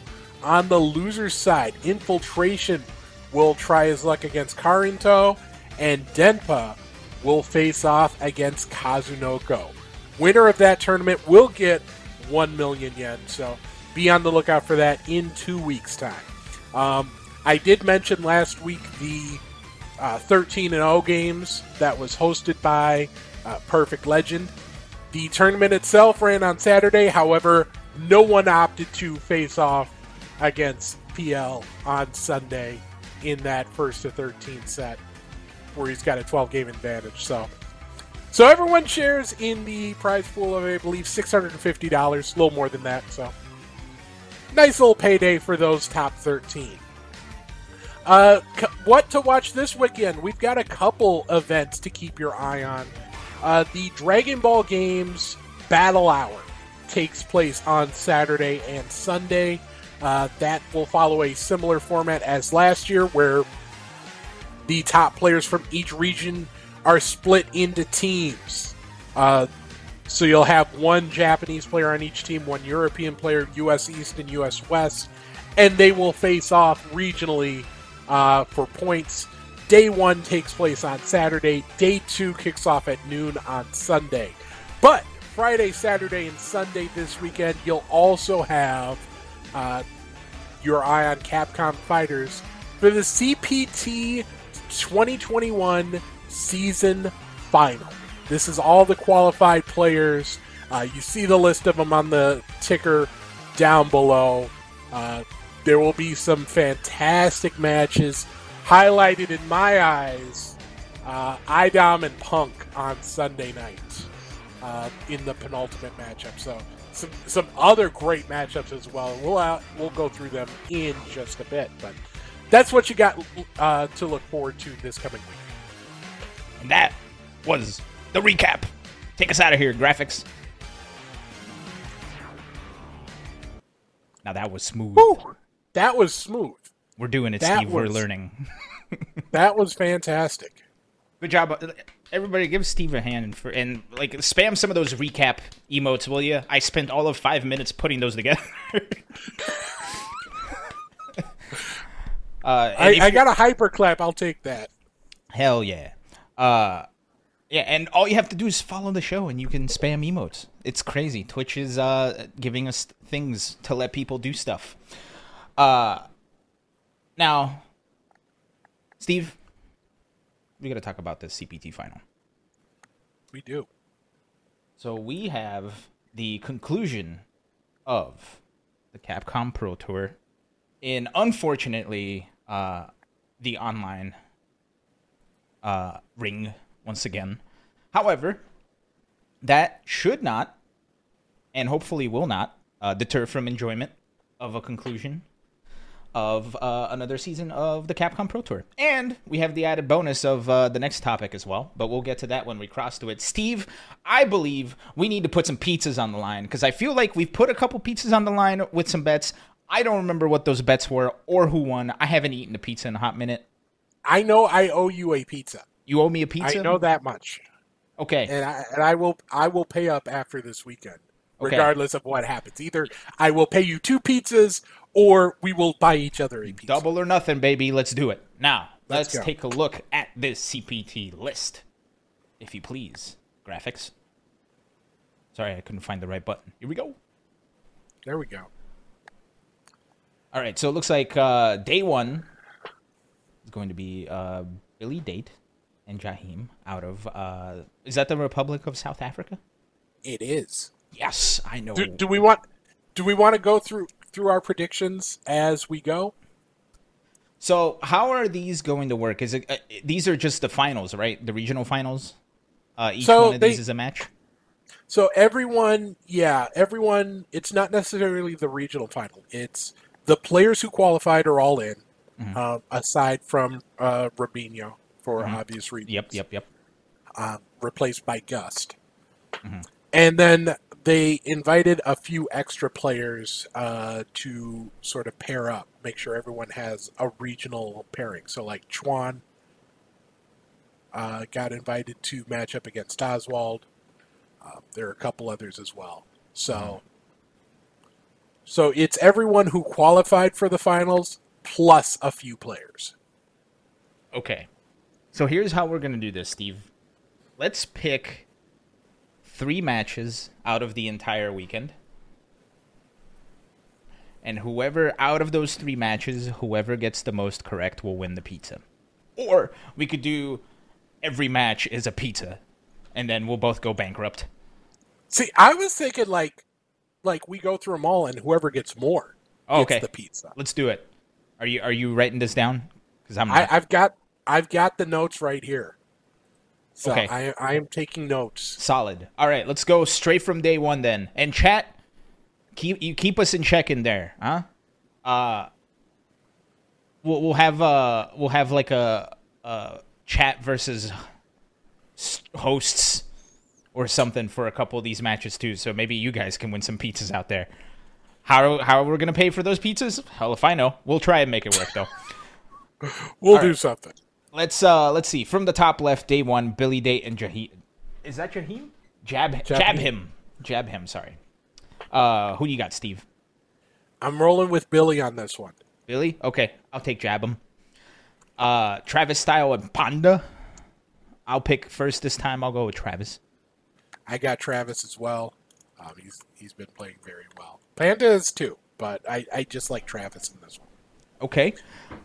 On the loser side, Infiltration will try his luck against Karinto, and Denpa will face off against Kazunoko. Winner of that tournament will get 1 million yen, so be on the lookout for that in two weeks' time. Um, I did mention last week the uh, 13 and 0 games that was hosted by uh, Perfect Legend. The tournament itself ran on Saturday, however, no one opted to face off against PL on Sunday in that first to 13 set where he's got a 12 game advantage. So so everyone shares in the prize pool of I believe $650, a little more than that, so nice little payday for those top 13. Uh, what to watch this weekend? We've got a couple events to keep your eye on. Uh, the Dragon Ball Games Battle Hour takes place on Saturday and Sunday. Uh, that will follow a similar format as last year, where the top players from each region are split into teams. Uh, so you'll have one Japanese player on each team, one European player, U.S. East and U.S. West, and they will face off regionally uh, for points. Day one takes place on Saturday. Day two kicks off at noon on Sunday. But Friday, Saturday, and Sunday this weekend, you'll also have uh, your eye on Capcom Fighters for the CPT 2021 season final. This is all the qualified players. Uh, you see the list of them on the ticker down below. Uh, there will be some fantastic matches highlighted in my eyes. Uh, IDOM and Punk on Sunday night uh, in the penultimate matchup. So some some other great matchups as well. We'll out, we'll go through them in just a bit, but that's what you got uh, to look forward to this coming week. And that was the recap. Take us out of here, graphics. Now that was smooth. Woo! That was smooth. We're doing it, That Steve. We're learning. That was fantastic. Good job. Everybody give Steve a hand for and like spam some of those recap emotes, will you? I spent all of five minutes putting those together. uh, I, I got a hyper clap. I'll take that. Hell yeah. Uh yeah, and all you have to do is follow the show and you can spam emotes. It's crazy. Twitch is uh giving us things to let people do stuff. Uh now Steve, we got to talk about this CPT final. We do. So we have the conclusion of the Capcom Pro Tour in unfortunately uh the online uh ring once again. However, that should not and hopefully will not uh, deter from enjoyment of a conclusion of uh, another season of the Capcom Pro Tour. And we have the added bonus of uh, the next topic as well, but we'll get to that when we cross to it. Steve, I believe we need to put some pizzas on the line because I feel like we've put a couple pizzas on the line with some bets. I don't remember what those bets were or who won. I haven't eaten a pizza in a hot minute. I know I owe you a pizza. You owe me a pizza? I know that much, Okay. and I and I will I will pay up after this weekend, Okay. regardless of what happens. Either I will pay you two pizzas, or we will buy each other a pizza. Double or nothing, baby. Let's do it. Now, let's, Let's take a look at this CPT list, if you please. Graphics. Sorry, I couldn't find the right button. Here we go. There we go. All right, so it looks like uh, day one is going to be uh, Billy Date and Jahim out of. Uh, is that the Republic of South Africa? It is. Yes, I know. Do, do we want do we want to go through through our predictions as we go? So, how are these going to work? Is it uh, these are just the finals, right? The regional finals. Uh, each So one of they- these is a match. So everyone, yeah, everyone. It's not necessarily the regional final. It's the players who qualified are all in, Mm-hmm. uh, aside from uh, Robinho for obvious reasons. Yep, yep, yep. uh, replaced by Gust. Mm-hmm. And then they invited a few extra players uh, to sort of pair up, make sure everyone has a regional pairing. So, like Chuan, uh, got invited to match up against Oswald. Uh, there are a couple others as well. So, so it's everyone who qualified for the finals plus a few players. Okay. So here's how we're going to do this, Steve. Let's pick three matches out of the entire weekend. And whoever out of those three matches, whoever gets the most correct will win the pizza. Or we could do every match is a pizza, and then we'll both go bankrupt. See, I was thinking like, like we go through them all, and whoever gets more Oh, gets okay. the pizza. Let's do it. Are you are you writing this down? Because I'm I, not. I've got I've got the notes right here. So Okay. I I am taking notes. Solid. All right, let's go straight from day one then. And chat, keep you keep us in check in there, huh? Uh, we'll we'll have uh we'll have like a uh chat versus hosts or something for a couple of these matches too. So maybe you guys can win some pizzas out there. How how are we gonna pay for those pizzas? Hell if I know. We'll try and make it work though. We'll All do right. something. Let's uh let's see. From the top left, day one, Billy Date and Jahim. Is that Jahim? Jab jab, Jab him. Jab him, sorry. Uh who do you got, Steve? I'm rolling with Billy on this one. Billy? Okay, I'll take jab him. Uh Travis Style and Panda. I'll pick first this time. I'll go with Travis. I got Travis as well. Um, he's he's been playing very well. Panda is too, but I, I just like Travis in this one. Okay.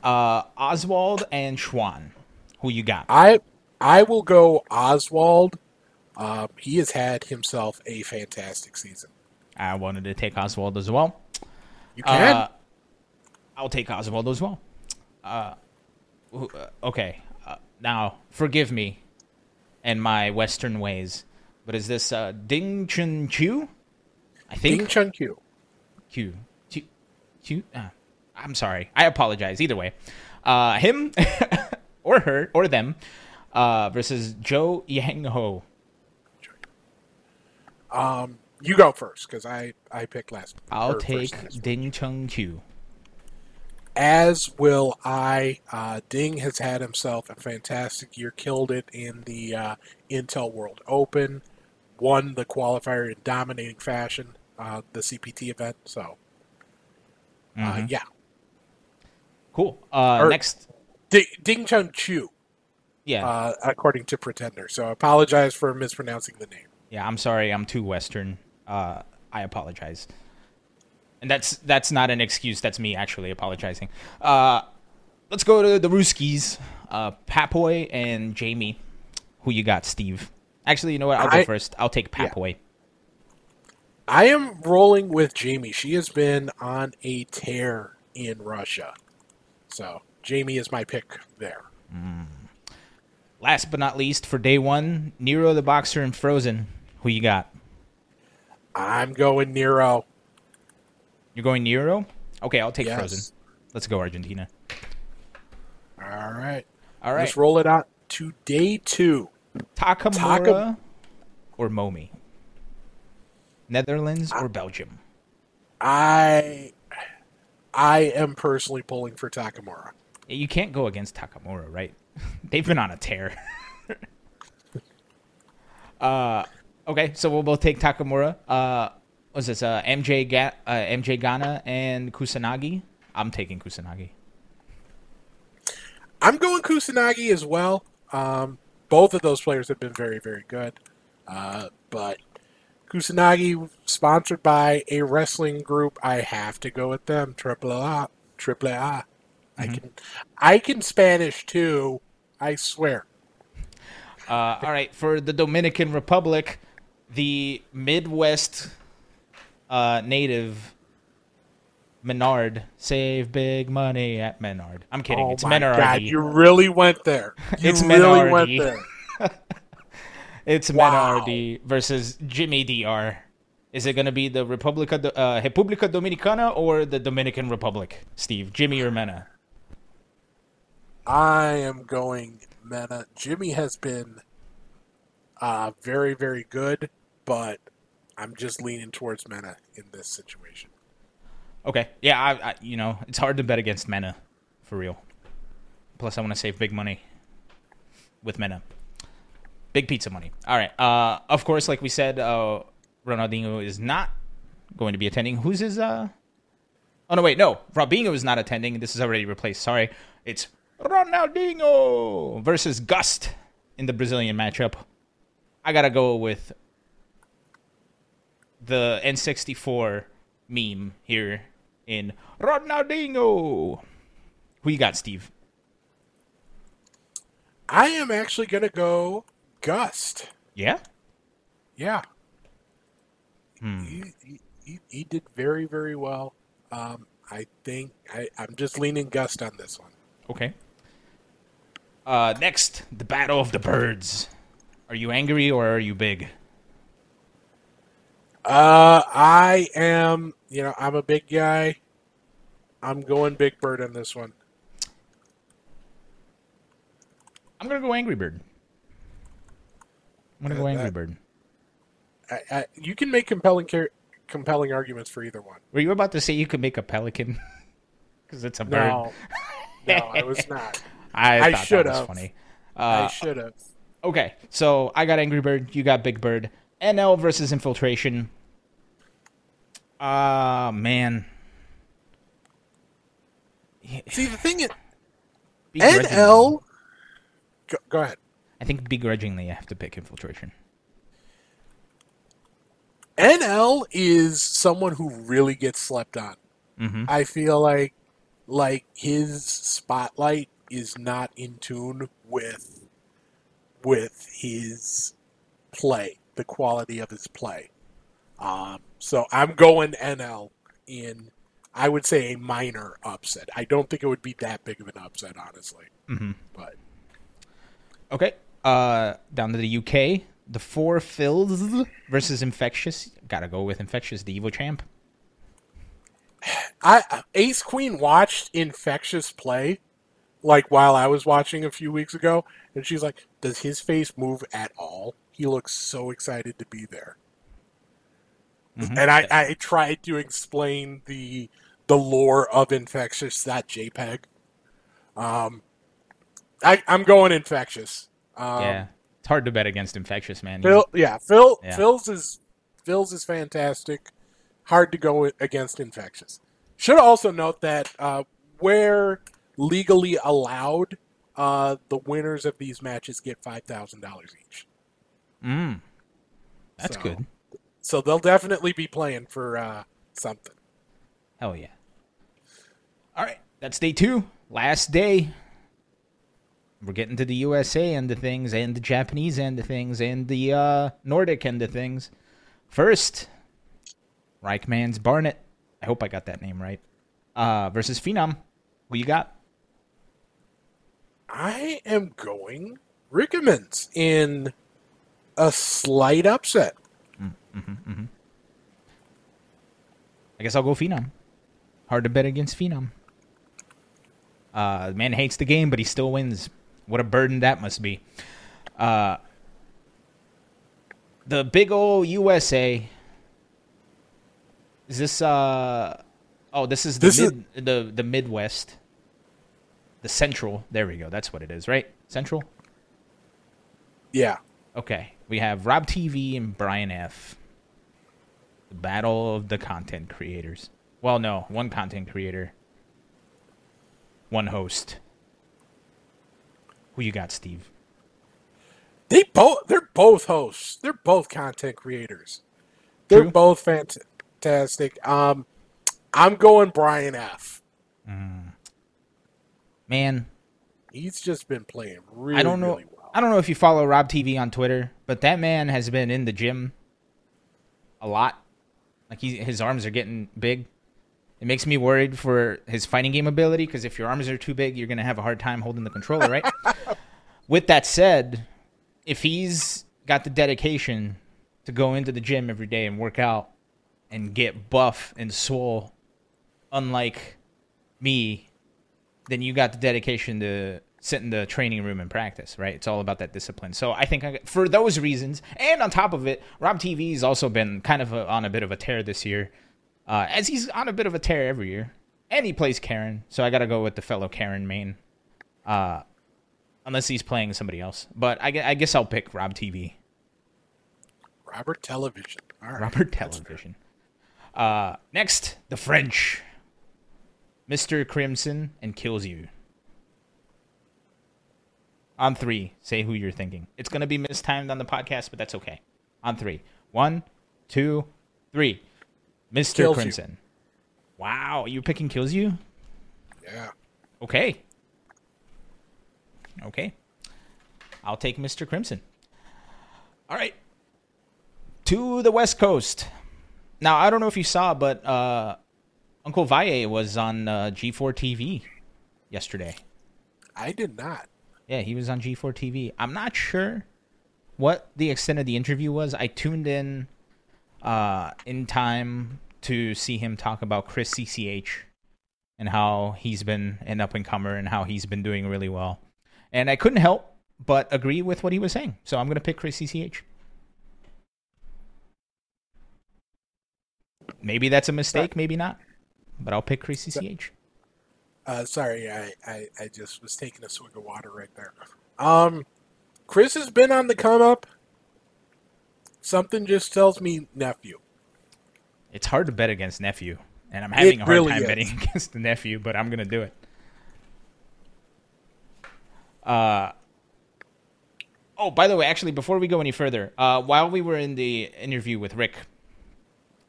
Uh Oswald and Schwan. Who you got? I I will go Oswald. Um, he has had himself a fantastic season. I wanted to take Oswald as well. You can. Uh, I'll take Oswald as well. Uh, uh, okay. Uh, now, forgive me and my Western ways, but is this uh, Ding Chun Chu? I think Ding Chun Q. Q. Q. Q. Uh, I'm sorry. I apologize. Either way, uh, him or her or them uh, versus Joe Yang Ho. Um, you go first because I I picked last. I'll take. Ding Chung Q. As will I. Uh, Ding has had himself a fantastic year. Killed it in the uh, Intel World Open. Won the qualifier in dominating fashion. Uh, the CPT event. So, uh, Mhm. yeah. Cool. Uh, Or- next, Ding, Ding Chun Chu, yeah. uh, according to Pretender. So, I apologize for mispronouncing the name. Yeah, I'm sorry. I'm too Western. Uh, I apologize. And that's that's not an excuse. That's me actually apologizing. Uh, let's go to the Ruskies. Uh, Papoy and Jamie. Who you got, Steve? Actually, you know what? I'll go I- first. I'll take Yeah. Papoy. I am rolling with Jamie. She has been on a tear in Russia. So, Jamie is my pick there. Mm. Last but not least, for day one, Nero the Boxer and Frozen. Who you got? I'm going Nero. You're going Nero? Okay, I'll take Yes. Frozen. Let's go, Argentina. All right. All right. Let's roll it out to day two. Takamura Taka- or Momi? Netherlands or Belgium? I I am personally pulling for Takamura. You can't go against Takamura, right? They've been on a tear. uh, okay, so we'll both take Takamura. Uh, what's this? Uh, MJ Ga- uh, MJ Ghana and Kusanagi. I'm taking Kusanagi. I'm going Kusanagi as well. Um, both of those players have been very, very good. Uh, but Kusanagi, sponsored by a wrestling group, I have to go with them. Triple A, Triple A. I can, I can Spanish too. I swear. Uh, all right, for the Dominican Republic, the Midwest uh, native Menard save big money at Menard. I'm kidding. oh it's my Menard. God, you really went there. You It's really went there. It's Wow. Menardi versus Jimmy Dr. Is it going to be the Republica, uh, Republica Dominicana or the Dominican Republic? Steve, Jimmy or Mena? I am going Mena. Jimmy has been uh, very, very good, but I'm just leaning towards Mena in this situation. Okay, yeah, I, I, you know it's hard to bet against Mena, for real. Plus, I want to save big money with Mena. Big pizza money. All right. Uh, of course, like we said, uh, Ronaldinho is not going to be attending. Who's his? Uh... Oh no, wait, no. Robinho is not attending. This is already replaced. Sorry, it's Ronaldinho versus Gust in the Brazilian matchup. I gotta go with the N64 meme here in Ronaldinho. Who you got, Steve? I am actually going to go Gust. Yeah. Yeah. Hmm. He, he, he, he did very, very well. Um, I think I, I'm just leaning Gust on this one. Okay. Uh, next, the Battle of the Birds. Are you angry or are you big? Uh, I am, you know, I'm a big guy. I'm going Big Bird on this one. I'm gonna go Angry Bird. I'm gonna go Uh, Angry that- Bird. I, I, you can make compelling car- compelling arguments for either one. Were you about to say you could make a pelican? Because it's a bird. No, no, I was not. I, I should have. funny. I Uh, should have. okay, so I got Angry Bird. You got Big Bird. NL versus Infiltration. Ah man. See, the thing is, NL. Go, go ahead. I think begrudgingly I have to pick Infiltration. NL is someone who really gets slept on. Mm-hmm. I feel like like his spotlight is not in tune with with his play, the quality of his play. Um, so I'm going NL in I would say a minor upset. I don't think it would be that big of an upset, honestly. Mm-hmm. But Okay. Uh, down to the UK, the four fills versus Infexious. Gotta go with Infexious, the Evo champ. I Ace Queen watched Infexious play like while I was watching a few weeks ago, and she's like, "Does his face move at all? He looks so excited to be there." Mhm. And I, I tried to explain the the lore of Infexious that JPEG. Um, I I'm going Infexious. Um, yeah, it's hard to bet against Infexious, man. Phil, yeah, Phil, Yeah. Phil's is Phil's is fantastic. Hard to go against Infexious. Should also note that uh, where legally allowed, uh, the winners of these matches get five thousand dollars each. Mm, that's So- good. So they'll definitely be playing for uh, something. Hell yeah. All right, that's day two. Last day. We're getting to the USA end of things, and the Japanese end of things, and the uh, Nordic end of things. First, Reichman's Barnett. I hope I got that name right. Uh, versus Phenom. Who you got? I am going Rickemans in a slight upset. I guess I'll go Phenom. Hard to bet against Phenom. Uh, the man hates the game, but he still wins. What a burden that must be. Uh, the big old USA. Is this uh? Oh, this is the This is- the the Midwest. The Central. There we go. That's what it is, right? Central. Yeah. Okay, we have Rob TV and Brian F. The battle of the content creators. Well, no, one content creator, one host. Who you got, Steve? They both they're both hosts. They're both content creators. They're True. both fantastic. Um I'm going Brian F. Man, He's just been playing really I don't know. really well. I don't know if you follow Rob TV on Twitter, but that man has been in the gym a lot. Like he, his arms are getting big. It makes me worried for his fighting game ability because if your arms are too big, you're gonna have a hard time holding the controller, right? With that said, if he's got the dedication to go into the gym every day and work out and get buff and swole, unlike me, then you got the dedication to sit in the training room and practice, right? It's all about that discipline. So I think I, for those reasons, and on top of it, Rob TV's also been kind of a, on a bit of a tear this year, uh, as he's on a bit of a tear every year, and he plays Karin. So I got to go with the fellow Karin main. Uh, unless he's playing somebody else. But I, I guess I'll pick Rob TV. Robert Television. All right. Robert Television. Uh, next, the French. Mr. Crimson and Kilzyou. On three, say who you're thinking. It's going to be mistimed on the podcast, but that's okay. On three. One, two, three. Mr. Kilzyou. Crimson. Wow, you picking Kilzyou? Yeah. Okay. Okay. I'll take Mr. Crimson. All right. To the West Coast. Now, I don't know if you saw, but uh, Uncle Valle was on uh, G4 TV yesterday. I did not. Yeah, he was on G4 TV. I'm not sure what the extent of the interview was. I tuned in uh, in time to see him talk about Chris CCH and how he's been an up and comer and how he's been doing really well. And I couldn't help but agree with what he was saying. So I'm going to pick Chris CCH. Maybe that's a mistake, maybe not. But I'll pick Chris CCH. Uh, sorry, I, I, I just was taking a swig of water right there. Um, Chris has been on the come up. Something just tells me nephew. It's hard to bet against nephew, and I'm having It a hard really time is. betting against the nephew, but I'm gonna do it. Uh. Oh, by the way, actually, before we go any further, uh, while we were in the interview with Rick,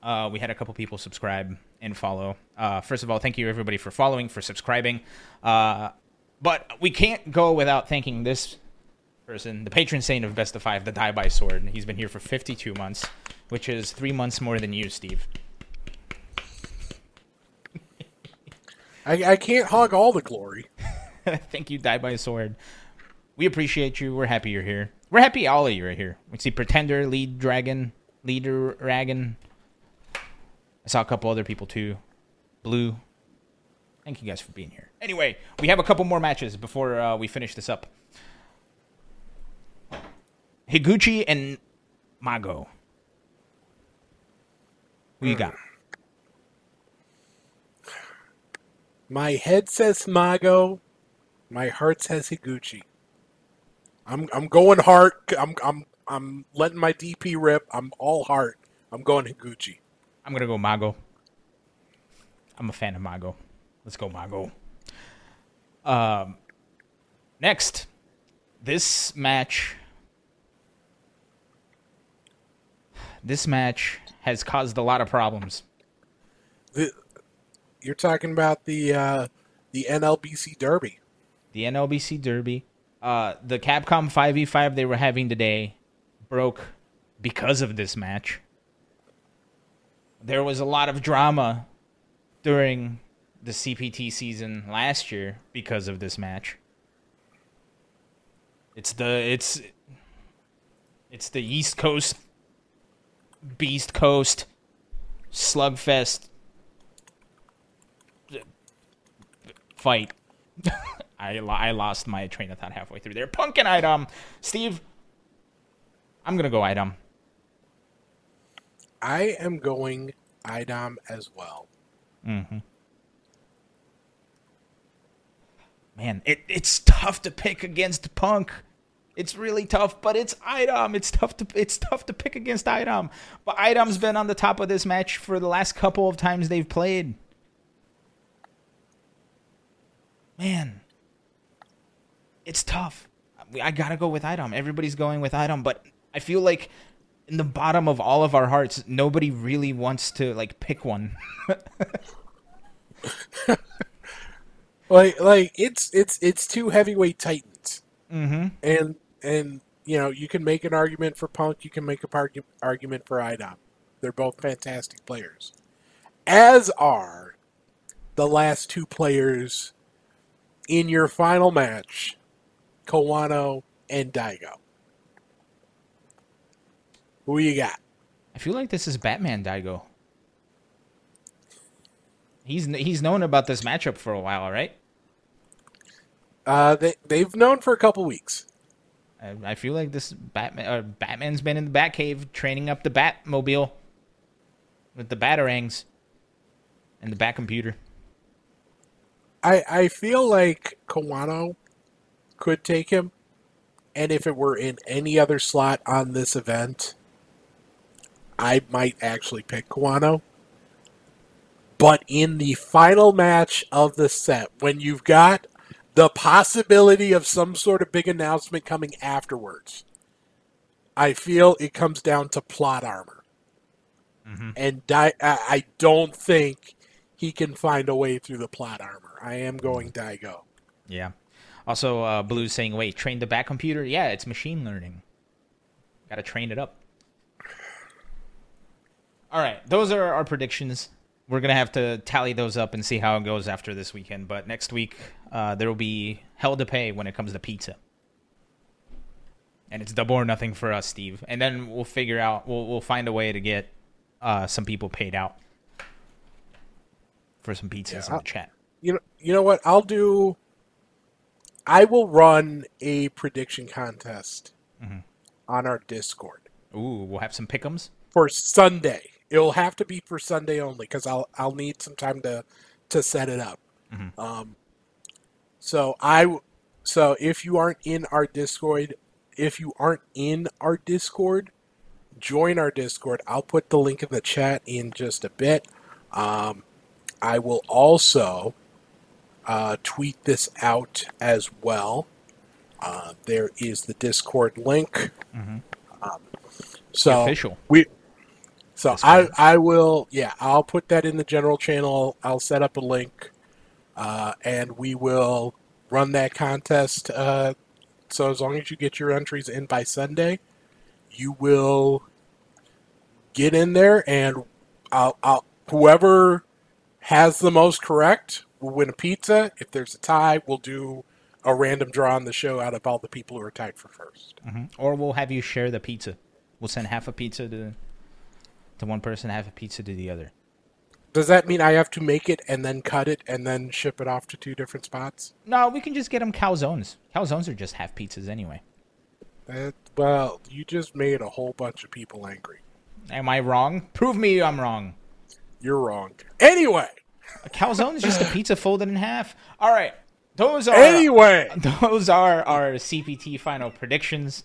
uh, we had a couple people subscribe and follow. Uh, first of all, thank you everybody for following, for subscribing. Uh, but we can't go without thanking this person, the patron saint of Best of Five, the Die by Sword. He's been here for 52 months, which is three months more than you, Steve. I, I can't hog all the glory. Thank you, Die by Sword. We appreciate you. We're happy you're here. We're happy all of you are here. We see Pretender, Lead Dragon, Leader Dragon. I saw a couple other people too. Blue. Thank you guys for being here. Anyway, we have a couple more matches before uh, we finish this up. Higuchi and Mago. Who you got? My head says Mago. My heart says Higuchi. I'm I'm going heart. I'm I'm I'm letting my DP rip. I'm all heart. I'm going Higuchi. I'm gonna go Mago. I'm a fan of Mago. Let's go Mago. Um, next, this match. This match has caused a lot of problems. The, you're talking about the uh, the NLBC Derby. The NLBC Derby, uh, the Capcom 5v5 they were having today, broke because of this match. There was a lot of drama during the CPT season last year because of this match. It's the it's it's the East Coast Beast Coast slugfest fight. I I lost my train of thought halfway through there. Pumpkin item, Steve. I'm gonna go Idom. I am going IDOM as well. Mm-hmm. Man, it, it's tough to pick against Punk. It's really tough, but it's Idom. It's tough to it's tough to pick against Idom. But Idom's been on the top of this match for the last couple of times they've played. Man, it's tough. I gotta go with Idom. Everybody's going with Idom, but I feel like in the bottom of all of our hearts, nobody really wants to like pick one. Like like it's it's it's two heavyweight titans, mm-hmm. and and you know you can make an argument for Punk, you can make a pargu- argument for IDOM. They're both fantastic players, as are the last two players in your final match, Kawano and Daigo. Who you got? I feel like this is Batman Daigo. He's he's known about this matchup for a while, right? Uh, they they've known for a couple weeks. I, I feel like this Batman uh, Batman's been in the Batcave training up the Batmobile with the Batarangs and the Bat computer. I I feel like Kawano could take him. And if it were in any other slot on this event, I might actually pick Kawano. But in the final match of the set, when you've got the possibility of some sort of big announcement coming afterwards, I feel it comes down to plot armor. Mm-hmm. And I I don't think he can find a way through the plot armor. I am going Daigo. Yeah. Also, uh, Blue's saying, wait, train the back computer? Yeah, it's machine learning. Got to train it up. All right, those are our predictions. We're going to have to tally those up and see how it goes after this weekend. But next week, uh, there will be hell to pay when it comes to pizza. And it's double or nothing for us, Steve. And then we'll figure out, we'll, we'll find a way to get uh, some people paid out for some pizzas Yeah, in the chat. You know, you know what? I'll do. I will run a prediction contest Mhm. on our Discord Ooh, we'll have some pickums for Sunday. It'll have to be for Sunday only because I'll I'll need some time to to set it up. Mhm. Um, so I so if you aren't in our Discord, if you aren't in our Discord, join our Discord. I'll put the link in the chat in just a bit. Um, I will also uh, tweet this out as well. Uh, there is the Discord link. Mhm. Um, so Official. we so I. I will yeah I'll put that in the general channel. I'll set up a link, uh, and we will run that contest. Uh, so as long as you get your entries in by Sunday, you will get in there, and I'll, I'll whoever has the most correct will win a pizza. If there's a tie, we'll do a random draw on the show out of all the people who are tied for 1st hmm Or we'll have you share the pizza. We'll send half a pizza to to one person, half a pizza to the other. Does that mean I have to make it and then cut it and then ship it off to two different spots? No, we can just get them calzones. Calzones are just half pizzas anyway. That, well, you just made a whole bunch of people angry. Am I wrong? Prove me I'm wrong. You're wrong. Anyway, A calzone is just a pizza folded in half. All right, those are anyway, those are our CPT final predictions.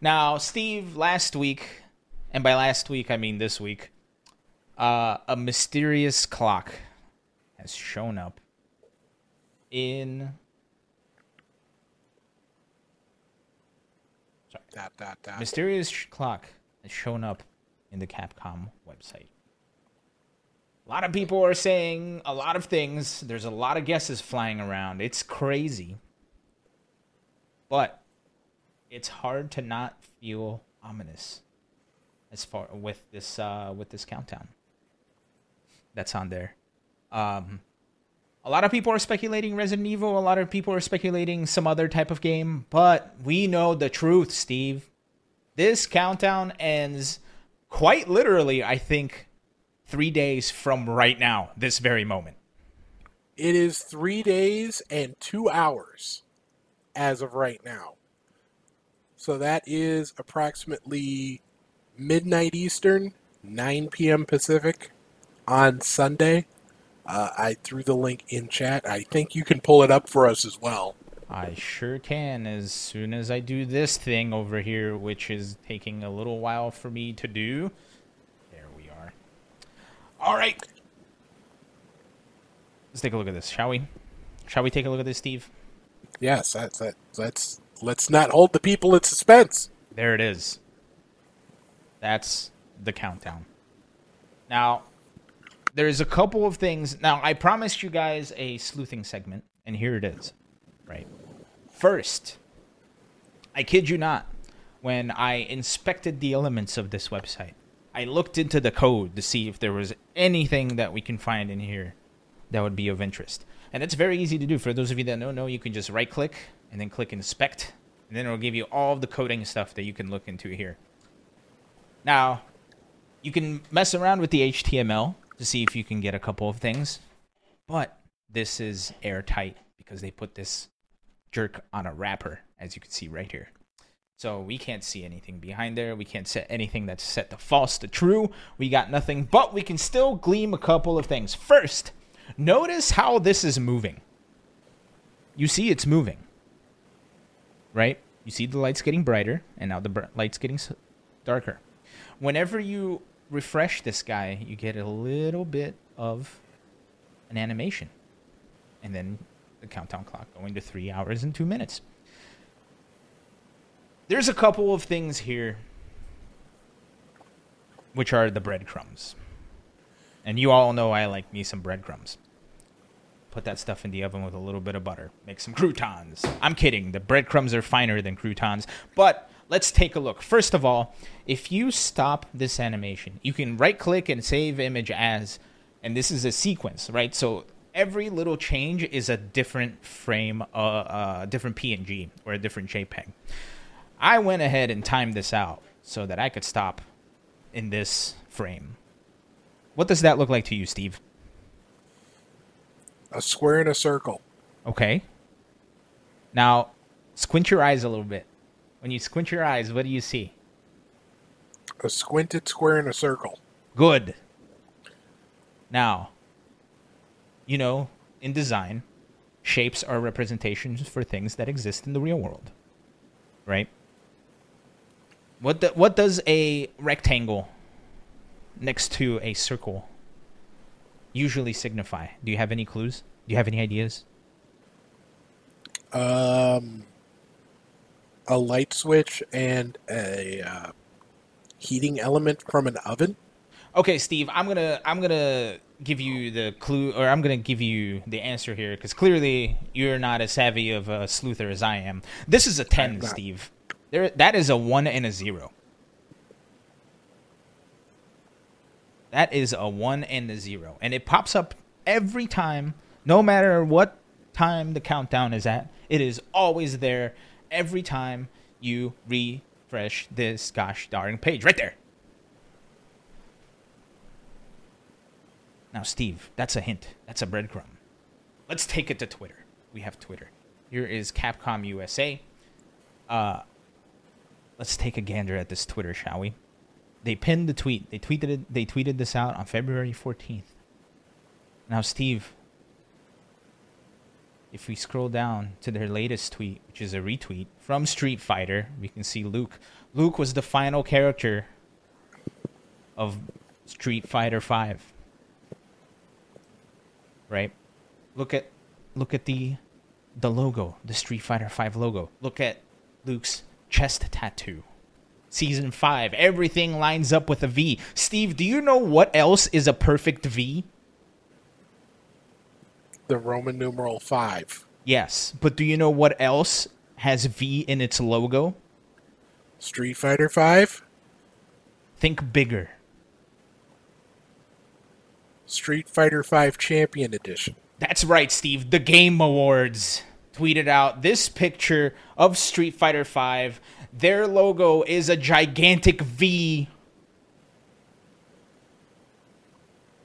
Now, Steve, last week, and by last week I mean this week, uh, a mysterious clock has shown up in Sorry. dot dot dot. mysterious clock has shown up in the Capcom website. A lot of people are saying a lot of things. There's a lot of guesses flying around. It's crazy. But it's hard to not feel ominous as far with this uh with this countdown that's on there. Um a lot of people are speculating Resident Evil, a lot of people are speculating some other type of game, but we know the truth, Steve. This countdown ends quite literally, I think, three days from right now, this very moment. It is three days and two hours as of right now. So that is approximately midnight Eastern, 9 p.m. Pacific on Sunday. Uh, I threw the link in chat. I think you can pull it up for us as well. I sure can as soon as I do this thing over here, which is taking a little while for me to do. There we are. All right. Let's take a look at this, shall we? Shall we take a look at this, Steve? Yes, that's that. Let's let's not hold the people in suspense. There it is. That's the countdown. Now, there's a couple of things. Now, I promised you guys a sleuthing segment, and here it is. Right. First, I kid you not, when I inspected the elements of this website, I looked into the code to see if there was anything that we can find in here that would be of interest. And it's very easy to do. For those of you that don't know, you can just right click and then click inspect, and then it'll give you all the coding stuff that you can look into here. Now, you can mess around with the HTML to see if you can get a couple of things, but this is airtight because they put this jerk on a wrapper, as you can see right here. So we can't see anything behind there. We can't set anything that's set to false to true. We got nothing, but we can still gleam a couple of things. First, notice how this is moving. You see it's moving. right? You see the lights getting brighter, and now the br- lights getting darker. Whenever you refresh this guy, you get a little bit of an animation, and then the countdown clock going to three hours and two minutes. There's a couple of things here, which are the breadcrumbs, and you all know I like me some breadcrumbs put that stuff in the oven with a little bit of butter. Make some croutons. I'm kidding. The breadcrumbs are finer than croutons. But let's take a look. First of all, if you stop this animation, you can right click and save image as, and this is a sequence, right? So every little change is a different frame, uh, uh, different PNG or a different JPEG. I went ahead and timed this out so that I could stop in this frame. What does that look like to you, Steve? A square and a circle. Okay. Now, squint your eyes a little bit. When you squint your eyes, what do you see? A squinted square and a circle. Good. Now, you know, in design, shapes are representations for things that exist in the real world. Right? What the, what does a rectangle next to a circle usually signify? Do you have any clues? Do you have any ideas? Um, a light switch and a uh, heating element from an oven. Okay, Steve, I'm gonna I'm gonna give you the clue, or I'm gonna give you the answer here, because clearly you're not as savvy of a sleuther as I am. This is a ten, Steve. There, that is a one and a zero. That is a one and a zero, and it pops up every time, no matter what time the countdown is at. It is always there every time you refresh this gosh darn page, right there. Now, Steve, that's a hint. That's a breadcrumb. Let's take it to Twitter. We have Twitter. Here is Capcom USA. Uh, let's take a gander at this Twitter, shall we? They pinned the tweet. They tweeted it. They tweeted this out on February 14th. Now, Steve, if we scroll down to their latest tweet, which is a retweet from Street Fighter, we can see Luke. Luke was the final character of Street Fighter 5 right? Look at look at the the logo, the Street Fighter 5 logo. Look at Luke's chest tattoo. Season 5, everything lines up with a V. Steve, do you know what else is a perfect V? The Roman numeral five. Yes, but do you know what else has V in its logo? Street Fighter five. Think bigger. Street Fighter five Champion Edition. That's right, Steve. The Game Awards tweeted out this picture of Street Fighter V. Their logo is a gigantic V.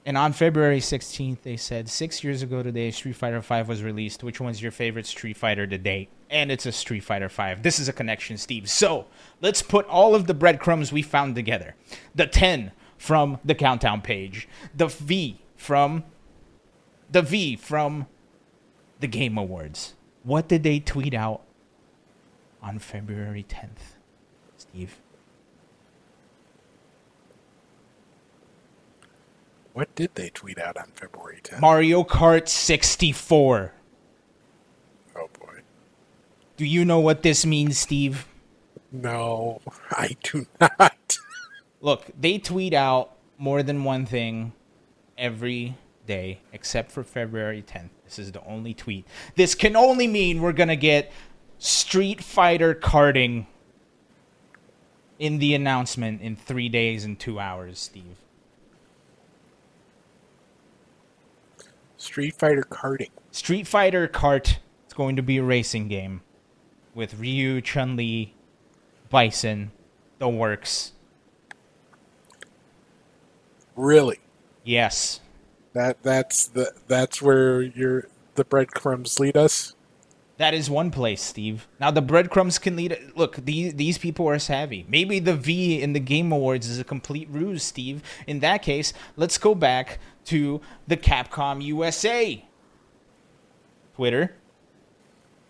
And on February 16th, they said, six years ago today, Street Fighter V was released. Which one's your favorite Street Fighter to date? And it's a Street Fighter V. This is a connection, Steve. So let's put all of the breadcrumbs we found together the 10 from the countdown page, the V from the V from the Game Awards. What did they tweet out on February 10th, Steve? What did they tweet out on February 10th? Mario Kart 64. oh boy. Do you know what this means, Steve? No, I do not. Look, they tweet out more than one thing every day except for February 10th. This is the only tweet. This can only mean we're going to get Street Fighter karting in the announcement in 3 days and 2 hours, Steve. Street Fighter karting. Street Fighter Kart. It's going to be a racing game with Ryu, Chun Li, Bison, the works. Really? Yes. That that's the that's where your the breadcrumbs lead us. That is one place, Steve. Now the breadcrumbs can lead. Look, these these people are savvy. Maybe the V in the Game Awards is a complete ruse, Steve. In that case, let's go back to the Capcom USA Twitter.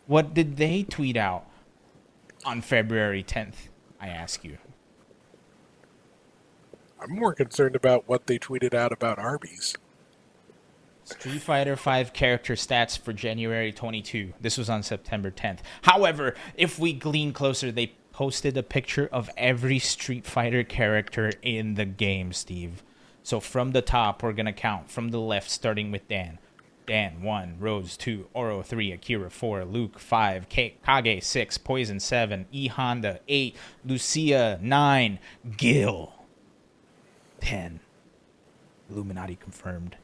What did they tweet out? on February 10th? I ask you. I'm more concerned about what they tweeted out about Arby's. Street Fighter 5 character stats for January 22. This was on September 10th. However, if we glean closer, they posted a picture of every Street Fighter character in the game, Steve. So from the top, we're going to count from the left, starting with Dan. Dan 1, Rose 2, Oro 3, Akira 4, Luke 5, K- Kage 6, Poison 7, E Honda 8, Lucia 9, Gil 10. Illuminati confirmed.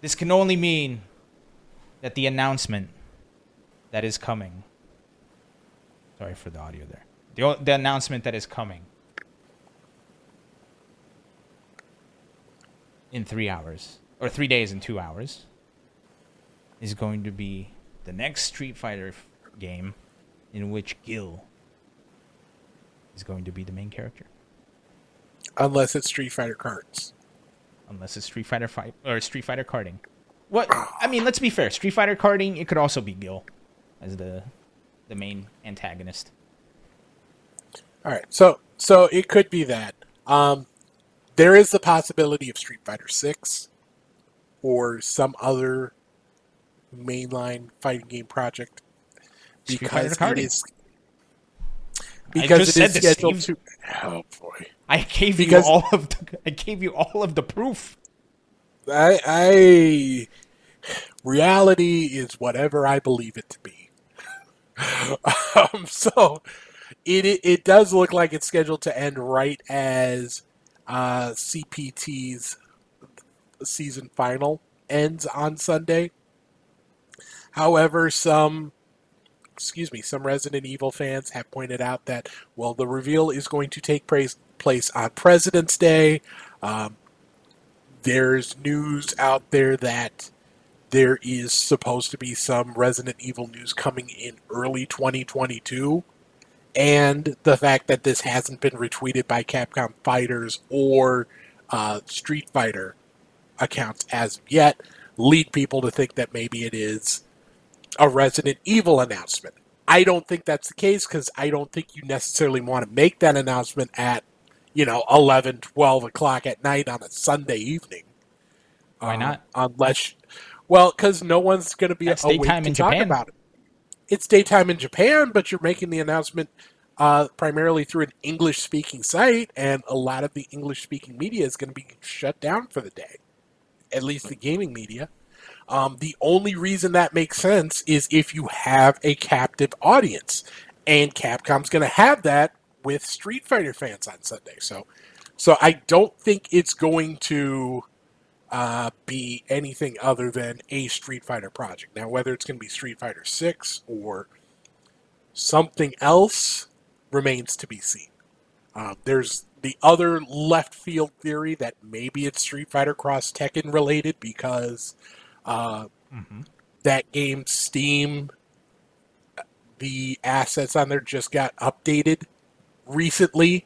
This can only mean that the announcement that is coming. Sorry for the audio there. The, the announcement that is coming in three hours, or three days and two hours, is going to be the next Street Fighter f- game in which Gil is going to be the main character. Unless it's Street Fighter cards. unless it's Street Fighter fight or Street Fighter karting. What I mean, let's be fair. Street Fighter karting, it could also be Gil as the the main antagonist. All right, so so it could be that. Um, there is the possibility of Street Fighter Six or some other mainline fighting game project because it is I because it is scheduled to. Oh boy, I gave Because- you all of the, I gave you all of the proof. I, I reality is whatever I believe it to be. um, so it, it it does look like it's scheduled to end right as uh, CPT's season final ends on Sunday. However, some excuse me, some Resident Evil fans have pointed out that well, the reveal is going to take place place on President's Day. Um, there's news out there that there is supposed to be some Resident Evil news coming in early 2022. And the fact that this hasn't been retweeted by Capcom Fighters or uh, Street Fighter accounts as of yet lead people to think that maybe it is a Resident Evil announcement. I don't think that's the case because I don't think you necessarily want to make that announcement at, you know, 11, 12 o'clock at night on a Sunday evening. Why Um, not? Unless, well, because no one's going to be That's awake daytime to in talk Japan. about it. It's daytime in Japan, but you're making the announcement uh, primarily through an English-speaking site, and a lot of the English-speaking media is going to be shut down for the day. At least the gaming media. Um, the only reason that makes sense is if you have a captive audience, and Capcom's going to have that with Street Fighter fans on Sunday. So, so I don't think it's going to uh, be anything other than a Street Fighter project. Now, whether it's going to be Street Fighter Six or something else remains to be seen. Uh, there's the other left field theory that maybe it's Street Fighter Cross Tekken related because uh, Mhm. that game Steam, the assets on there just got updated recently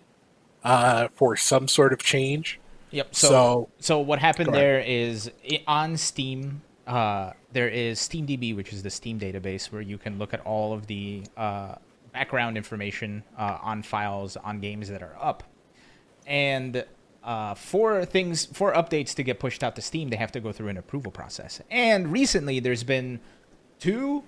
uh, for some sort of change. Yep. So So, so what happened there is on Steam. Uh, there is SteamDB, which is the Steam database where you can look at all of the uh, background information uh, on files on games that are up. And uh, for things, for updates to get pushed out to Steam, they have to go through an approval process. And recently, there's been two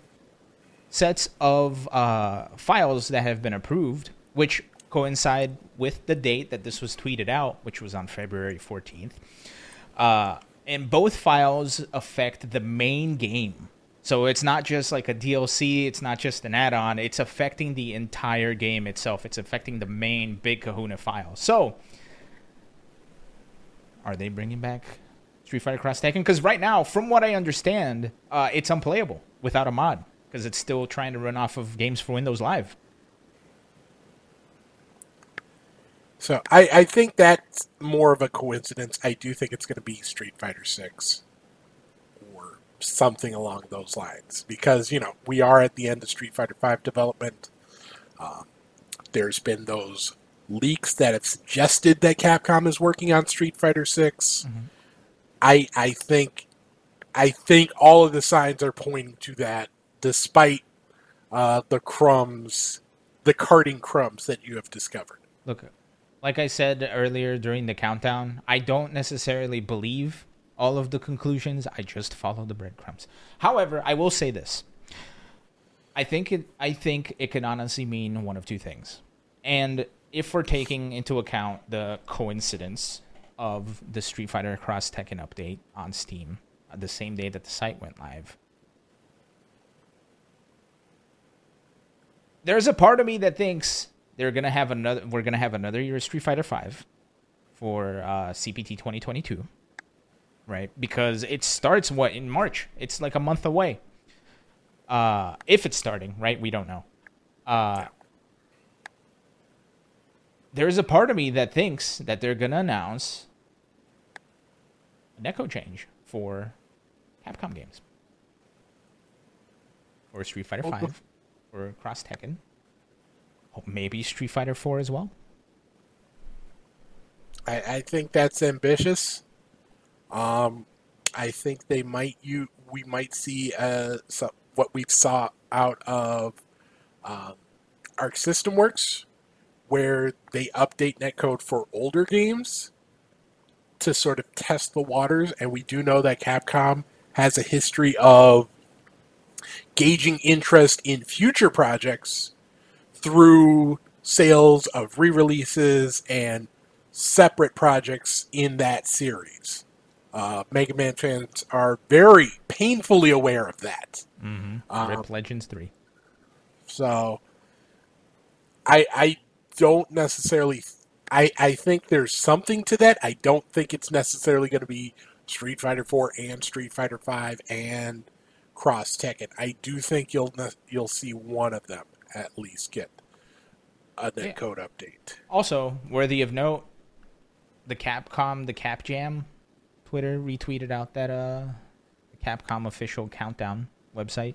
sets of uh, files that have been approved, which coincide with the date that this was tweeted out, which was on February 14th. Uh, and both files affect the main game. So it's not just like a DLC, it's not just an add on, it's affecting the entire game itself. It's affecting the main Big Kahuna file. So, are they bringing back Street Fighter Cross Tekken? Because right now, from what I understand, uh, it's unplayable without a mod because it's still trying to run off of Games for Windows Live. So I, I think that's more of a coincidence. I do think it's going to be Street Fighter Six or something along those lines because you know we are at the end of Street Fighter Five development. Um, there's been those leaks that have suggested that Capcom is working on Street Fighter 6 I I think I think all of the signs are pointing to that, despite uh, the crumbs, the carting crumbs that you have discovered. Look, like I said earlier during the countdown, I don't necessarily believe all of the conclusions. I just follow the breadcrumbs. However, I will say this. I think it I think it can honestly mean one of two things. And if we're taking into account the coincidence of the Street Fighter Cross Tekken update on Steam uh, the same day that the site went live, there's a part of me that thinks they're gonna have another. We're gonna have another year of Street Fighter Five for uh, CPT 2022, right? Because it starts what in March. It's like a month away. Uh, if it's starting, right? We don't know. Uh, there's a part of me that thinks that they're gonna announce a netcode change for Capcom games, or Street Fighter Five, or Cross Tekken maybe Street Fighter Four as well. I, I think that's ambitious. Um, I think they might you we might see uh, what we saw out of um, Arc System Works, where they update netcode for older games to sort of test the waters. And we do know that Capcom has a history of gauging interest in future projects through sales of re-releases and separate projects in that series. Uh, Mega Man fans are very painfully aware of that. Mm-hmm. Um, Rip Legends three. So, I I don't necessarily. I I think there's something to that. I don't think it's necessarily going to be Street Fighter Four and Street Fighter Five and Cross Tekken. I do think you'll you'll see one of them at least get a net yeah. code update. Also, worthy of note, the Capcom, the Cap Jam, Twitter retweeted out that uh, the Capcom official countdown website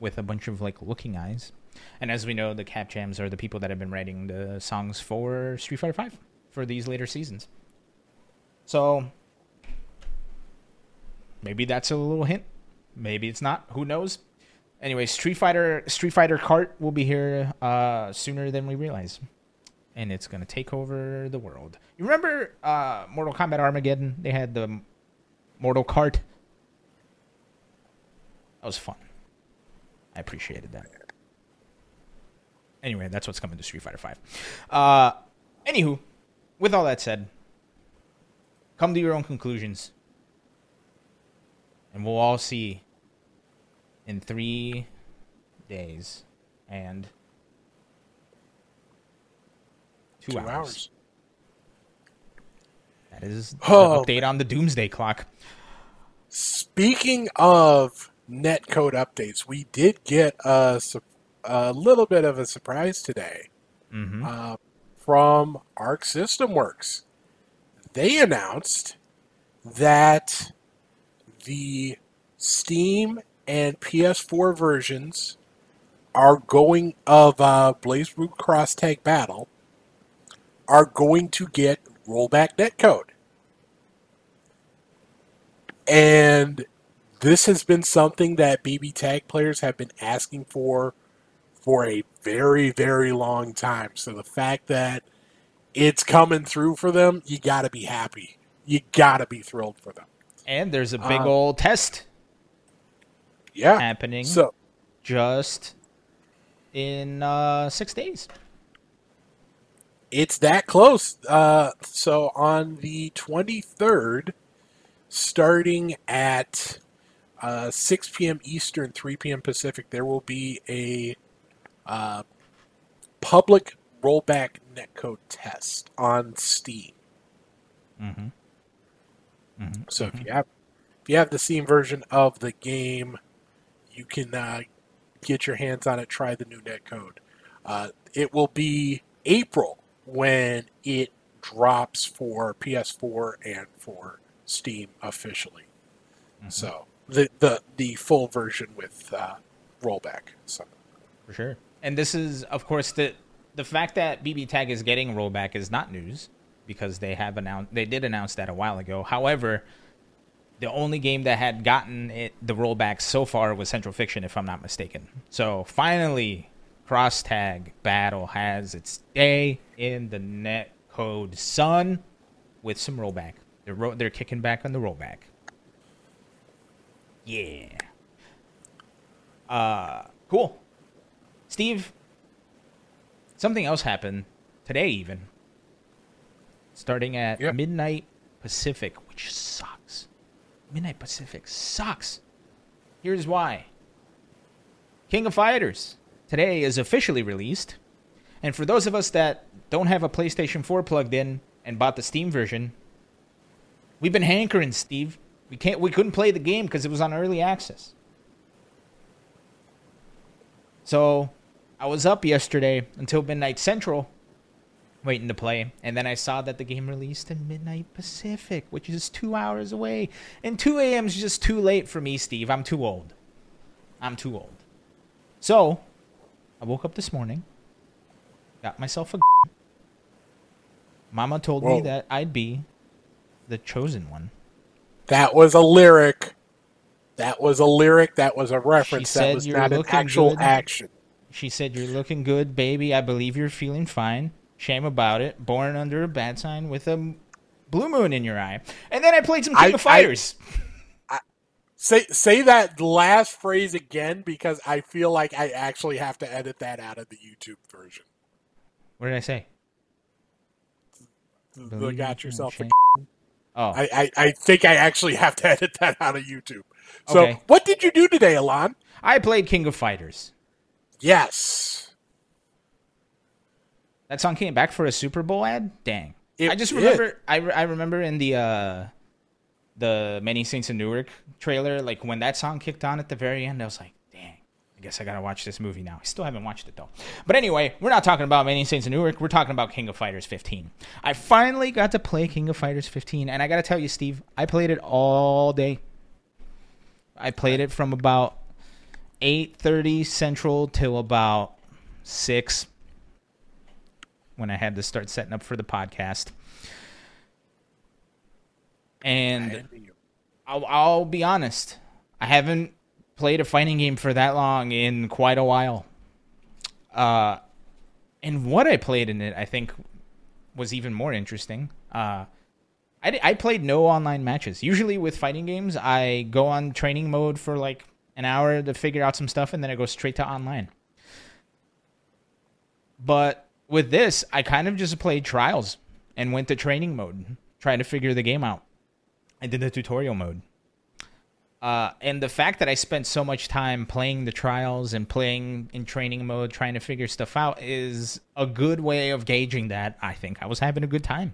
with a bunch of like looking eyes. And as we know, the Cap Jams are the people that have been writing the songs for Street Fighter Five for these later seasons. So maybe that's a little hint. Maybe it's not. Who knows? Anyway, Street Fighter Street Fighter Kart will be here uh, sooner than we realize, and it's gonna take over the world. You remember uh, Mortal Kombat Armageddon? They had the Mortal Kart. That was fun. I appreciated that. Anyway, that's what's coming to Street Fighter Five. Uh, anywho, with all that said, come to your own conclusions, and we'll all see in three days and two, two hours. hours. That is oh. update on the Doomsday Clock. Speaking of netcode updates, we did get a, a little bit of a surprise today mm-hmm. uh, from Arc System Works. They announced that the Steam and PS4 versions are going of uh, Root Cross Tag Battle are going to get rollback netcode. And this has been something that BB Tag players have been asking for for a very, very long time. So the fact that it's coming through for them, you got to be happy. You got to be thrilled for them. And there's a big um, old test yeah. happening so just in uh, six days. It's that close. Uh, so on the 23rd, starting at uh, 6 p.m. Eastern, 3 p.m. Pacific, there will be a uh, public rollback netcode test on Steam. Mm-hmm. Mm-hmm. So if you have if you have the Steam version of the game, you can uh, get your hands on it, try the new netcode. Uh, it will be April when it drops for PS4 and for Steam officially. Mm-hmm. So the, the the full version with uh, rollback. So for sure. And this is, of course, the the fact that BB Tag is getting rollback is not news because they have announced they did announce that a while ago. However, The only game that had gotten it the rollback so far was Central Fiction, if I'm not mistaken. So finally, Cross Tag Battle has its day in the net code Sun with some rollback. They're ro- they're kicking back on the rollback. Yeah. Uh, cool. Steve, something else happened today, even. Starting at Yep. midnight Pacific, which sucks. Midnight Pacific sucks. Here's why King of Fighters today is officially released. And for those of us that don't have a PlayStation 4 plugged in and bought the Steam version, we've been hankering, Steve. We can't we couldn't play the game because it was on early access. So I was up yesterday until midnight central waiting to play, and then I saw that the game released in midnight Pacific, which is two hours away. And 2 a.m. is just too late for me, Steve. I'm too old. I'm too old. So I woke up this morning, got myself a. Mama told me that I'd be the chosen one. That was a lyric. That was a lyric. That was a reference. said that was you're not an actual good. action. She said, You're looking good, baby. I believe you're feeling fine. Shame about it. Born under a bad sign with a blue moon in your eye. And then I played some King I- of Fighters. Say say that last phrase again because I feel like I actually have to edit that out of the YouTube version. what did I say? The Believe got yourself. A. Oh, I, I I think I actually have to edit that out of YouTube. So Okay. what did you do today, Alon? I played King of Fighters. Yes. That song came back for a Super Bowl ad. Dang. It I just remember. I, re- I remember in the uh, the Many Saints of Newark trailer, like when that song kicked on at the very end, I was like, "Dang, I guess I gotta watch this movie now." I still haven't watched it though. But anyway, we're not talking about Many Saints of Newark. We're talking about King of Fighters 15. I finally got to play King of Fighters 15, and I gotta tell you, Steve, I played it all day. I played it from about 8:30 Central till about six when I had to start setting up for the podcast. And I'll, I'll be honest, I haven't played a fighting game for that long in quite a while. Uh, and what I played in it, I think, was even more interesting. Uh, I, I played no online matches. Usually with fighting games, I go on training mode for like an hour to figure out some stuff, and then I go straight to online. But with this, I kind of just played trials and went to training mode, trying to figure the game out. I did the tutorial mode. Uh, and the fact that I spent so much time playing the trials and playing in training mode, trying to figure stuff out, is a good way of gauging that. I think I was having a good time.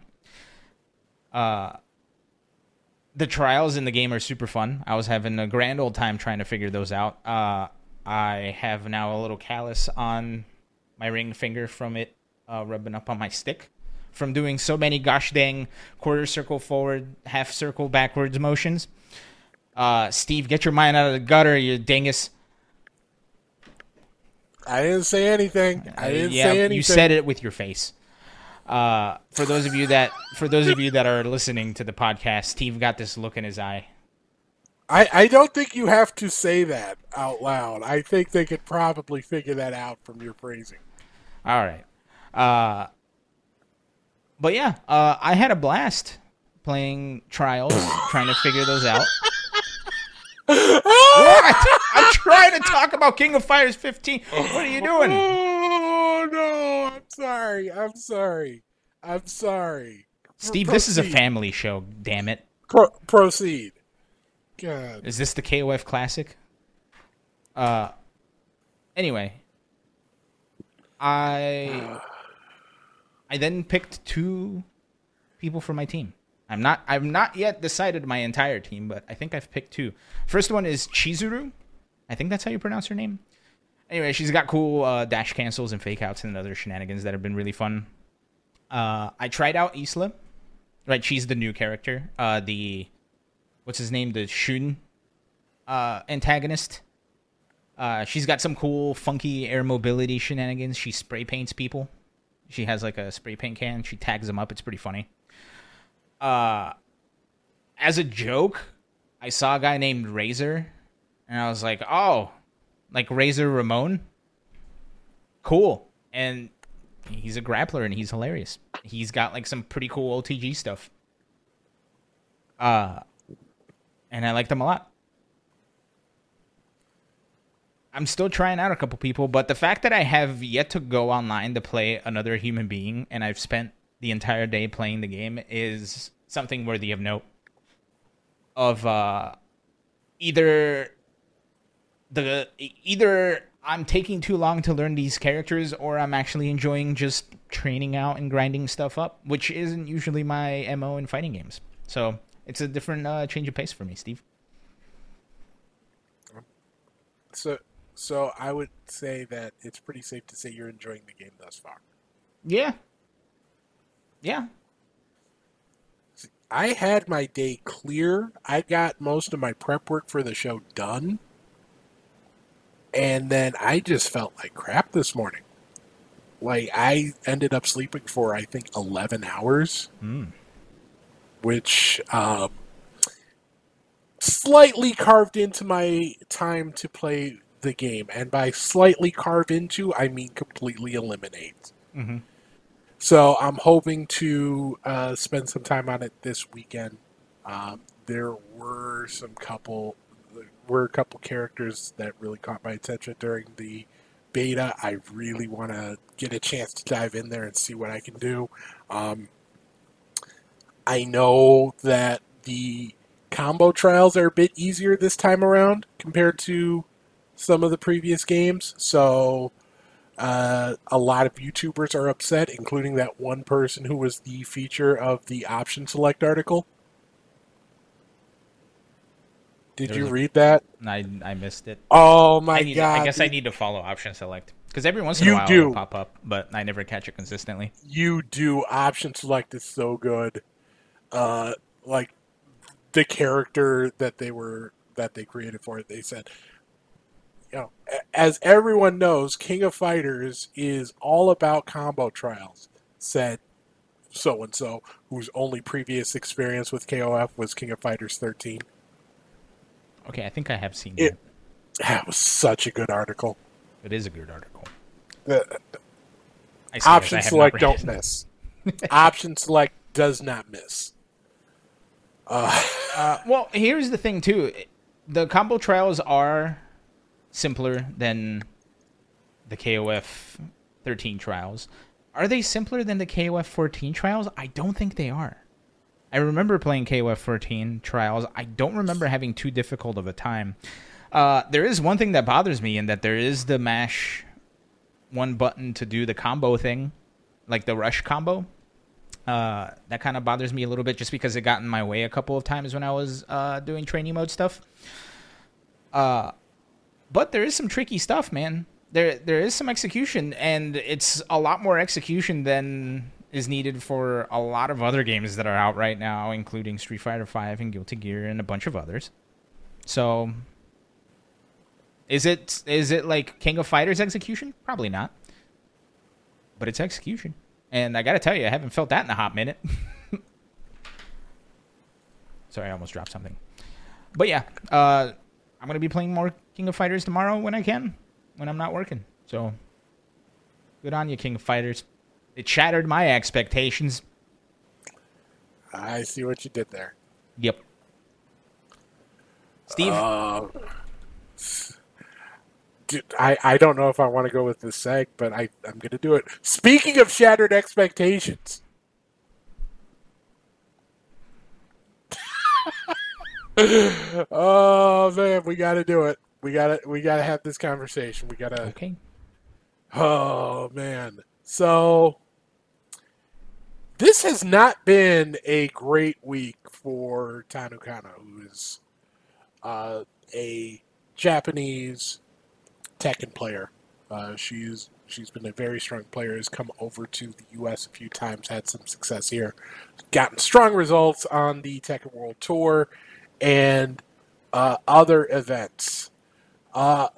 Uh, the trials in the game are super fun. I was having a grand old time trying to figure those out. Uh, I have now a little callus on my ring finger from it uh, rubbing up on my stick from doing so many gosh dang quarter circle forward, half circle backwards motions. Uh, Steve, get your mind out of the gutter, you dingus. I didn't say anything. I didn't Uh, yeah, say anything. you said it with your face. Uh, for those of you that for those of you that are listening to the podcast, Steve got this look in his eye. I, I don't think you have to say that out loud. I think they could probably figure that out from your phrasing. All right. Uh, but yeah, uh, I had a blast playing trials, trying to figure those out. what? I'm trying to talk about King of Fighters 15. What are you doing? Oh no! I'm sorry. I'm sorry. I'm sorry. Steve, this is a family show, damn it. Pro- proceed. God. Is this the KOF Classic? Uh, anyway, I I then picked two people for my team. I'm not I've not yet decided my entire team, but I think I've picked two. First one is Chizuru. I think that's how you pronounce her name. Anyway, she's got cool uh, dash cancels and fake outs and other shenanigans that have been really fun. Uh, I tried out Isla. Right, she's the new character. Uh, the what's his name? The Shun uh, antagonist. Uh, she's got some cool, funky air mobility shenanigans. She spray paints people. She has like a spray paint can. She tags them up. It's pretty funny. Uh, as a joke, I saw a guy named Razor, and I was like, oh, like Razor Ramon, cool. And he's a grappler and he's hilarious. He's got like some pretty cool OTG stuff. Uh, and I liked him a lot. I'm still trying out a couple people, but the fact that I have yet to go online to play another human being and I've spent the entire day playing the game is something worthy of note. Of uh either the either I'm taking too long to learn these characters or I'm actually enjoying just training out and grinding stuff up, which isn't usually my MO in fighting games. So, it's a different uh, change of pace for me, Steve. So, so I would say that it's pretty safe to say you're enjoying the game thus far. Yeah. Yeah. I had my day clear. I got most of my prep work for the show done. And then I just felt like crap this morning. Like I ended up sleeping for I think 11 hours. Mm. Which um, slightly carved into my time to play the game. And by slightly carve into, I mean completely eliminate. Mm-hmm. So I'm hoping to uh, spend some time on it this weekend. Um, there were some couple, were a couple characters that really caught my attention during the beta. I really want to get a chance to dive in there and see what I can do. Um, I know that the combo trials are a bit easier this time around compared to some of the previous games. So uh, a lot of YouTubers are upset, including that one person who was the feature of the option select article. Did you a, read that? I, I missed it. Oh my I need, god! I guess I need to follow option select because every once in You a while do. it'll pop up, but I never catch it consistently. you do option select is so good. Uh, like the character that they were that they created for it, they said, you know, as everyone knows, King of Fighters is all about combo trials. Said so and so, whose only previous experience with KOF was King of Fighters 13. Okay, I think I have seen It- it. That was such a good article. It is a good article. Say option I have not select don't miss. option select does not miss. Uh, Uh, well, here's the thing too. The combo trials are simpler than the KOF 13 trials. Are they simpler than the KOF 14 trials? I don't think they are. I remember playing KOF 14 trials. I don't remember having too difficult of a time. Uh, there is one thing that bothers me in that there is the mash one button to do the combo thing, like the rush combo. Uh, that kind of bothers me a little bit just because it got in my way a couple of times when I was uh, doing training mode stuff. Uh, but there is some tricky stuff, man. There there is some execution, and it's a lot more execution than is needed for a lot of other games that are out right now, including Street Fighter V and Guilty Gear and a bunch of others. So, is it is it like King of Fighters execution? Probably not, but it's execution. And I got to tell you, I haven't felt that in a hot minute. Sorry, I almost dropped something. But yeah, uh, I'm gonna be playing more King of Fighters tomorrow when I can, when I'm not working. So, good on you, King of Fighters. It shattered my expectations. I see what you did there. Yep. Steve, Uh, dude, I, I don't know if I want to go with this seg, but I, I'm going to do it. Speaking of shattered expectations. oh man, we got to do it. We got to we got to have this conversation. We got to okay. Oh man. So this has not been a great week for Tanukana, who is uh, a Japanese Tekken player. Uh, she's she's been a very strong player. Has come over to the U.S. a few times, had some success here, gotten strong results on the Tekken World Tour, and uh, other events. Uh,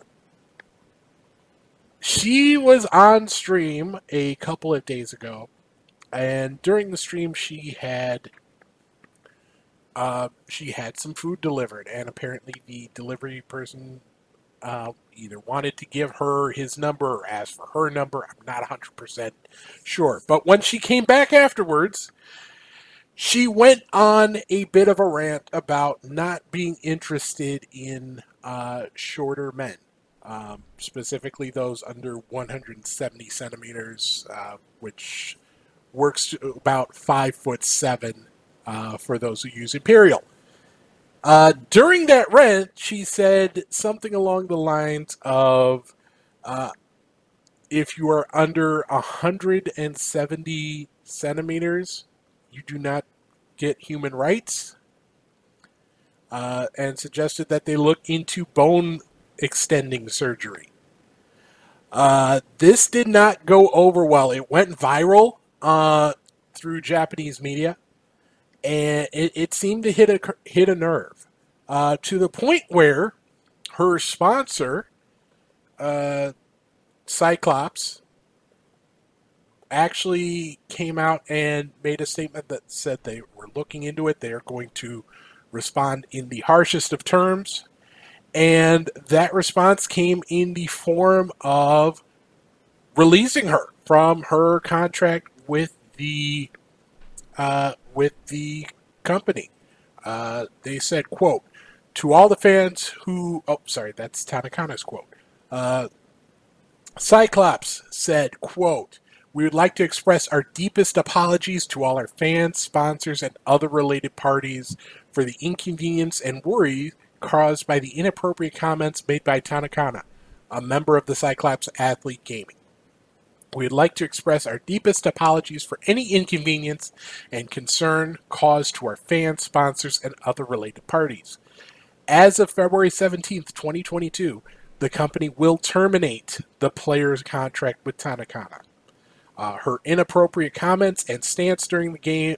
she was on stream a couple of days ago, and during the stream, she had uh, she had some food delivered, and apparently the delivery person uh, either wanted to give her his number or asked for her number. I'm not 100% sure. But when she came back afterwards, she went on a bit of a rant about not being interested in uh, shorter men, um, specifically those under 170 centimeters, uh, which works about five foot seven uh, for those who use Imperial. Uh, during that rant, she said something along the lines of, uh, "If you are under 170 centimeters, you do not get human rights." Uh, and suggested that they look into bone extending surgery. Uh, this did not go over well. It went viral uh, through Japanese media, and it, it seemed to hit a hit a nerve uh, to the point where her sponsor, uh, Cyclops, actually came out and made a statement that said they were looking into it. They are going to respond in the harshest of terms. And that response came in the form of releasing her from her contract with the uh, with the company. Uh, they said, "quote To all the fans who oh sorry that's Tanukana's quote. Uh, Cyclops said, "quote We would like to express our deepest apologies to all our fans, sponsors, and other related parties for the inconvenience and worry caused by the inappropriate comments made by Tanukana, a member of the Cyclops Athlete Gaming. We would like to express our deepest apologies for any inconvenience and concern caused to our fans, sponsors, and other related parties. As of February 17th, 2022, the company will terminate the player's contract with Tanukana. Uh, her inappropriate comments and stance during the game,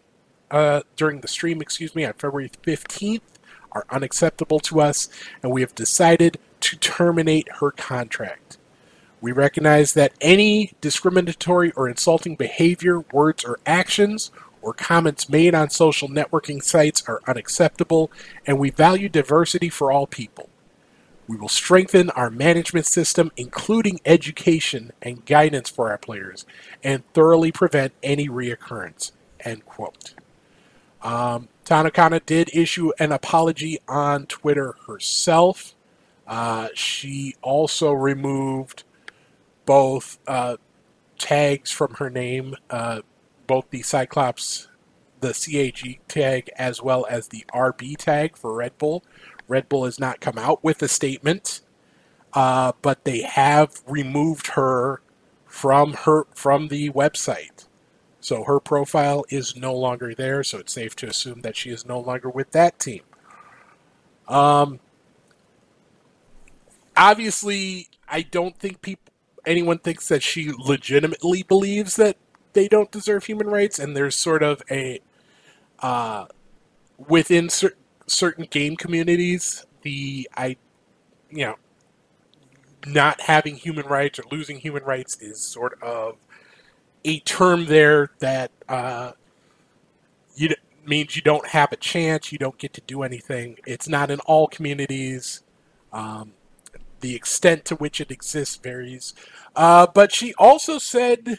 uh, during the stream, excuse me, on February 15th are unacceptable to us, and we have decided to terminate her contract. We recognize that any discriminatory or insulting behavior, words, or actions or comments made on social networking sites are unacceptable, and we value diversity for all people. We will strengthen our management system, including education and guidance for our players, and thoroughly prevent any reoccurrence. End quote. Um, Tanukana did issue an apology on Twitter herself. Uh, she also removed both uh, tags from her name, uh, both the Cyclops, the CAG tag, as well as the RB tag for Red Bull. Red Bull has not come out with a statement, uh, but they have removed her from her from the website. So her profile is no longer there, so it's safe to assume that she is no longer with that team. Um, obviously, I don't think people anyone thinks that she legitimately believes that they don't deserve human rights, and there's sort of a uh, within cer- certain game communities, the I, you know, not having human rights or losing human rights is sort of a term there that uh, you means you don't have a chance, you don't get to do anything. It's not in all communities. Um, the extent to which it exists varies. Uh, but she also said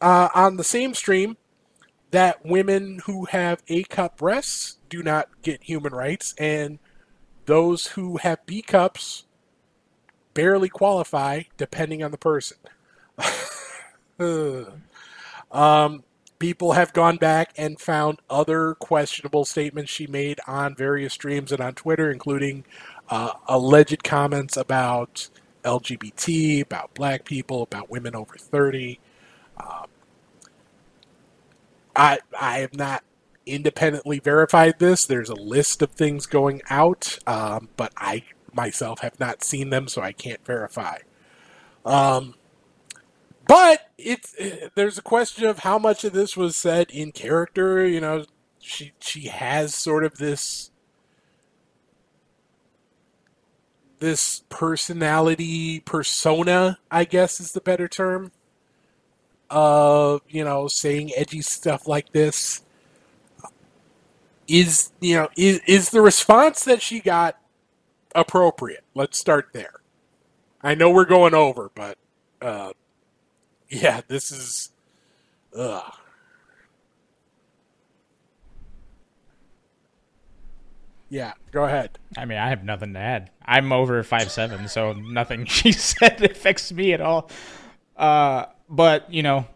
uh, on the same stream that women who have A cup breasts do not get human rights, and those who have B cups barely qualify, depending on the person. um, people have gone back and found other questionable statements she made on various streams and on Twitter, including uh, alleged comments about LGBT, about black people, about women over 30. Um, I, I have not independently verified this. There's a list of things going out, um, but I myself have not seen them, so I can't verify. Um, but it's there's a question of how much of this was said in character. You know, she she has sort of this this personality persona, I guess is the better term, of, you know, saying edgy stuff like this. is you know is is the response that she got appropriate? Let's start there. I know we're going over, but uh, yeah, this is. Ugh. Yeah, go ahead. I mean, I have nothing to add. I'm over five seven, so nothing she said affects me at all. Uh, but you know,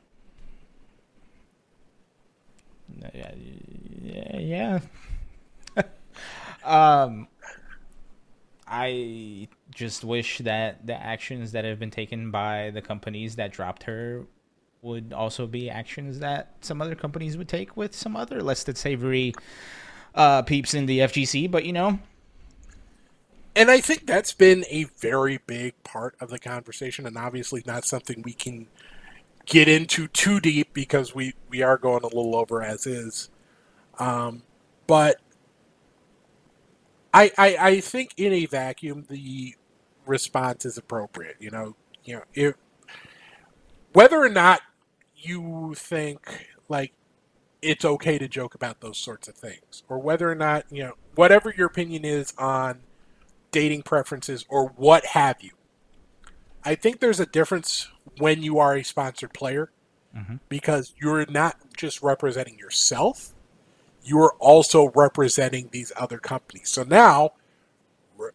yeah, yeah. um, I just wish that the actions that have been taken by the companies that dropped her would also be actions that some other companies would take with some other less than savory uh, peeps in the FGC, but you know. And I think that's been a very big part of the conversation, and obviously not something we can get into too deep because we, we are going a little over as is. Um, but I, I I think in a vacuum the response is appropriate. You know, you know if whether or not you think like it's okay to joke about those sorts of things, or whether or not, you know, whatever your opinion is on dating preferences or what have you. I think there's a difference when you are a sponsored player mm-hmm. because you're not just representing yourself, you are also representing these other companies. So now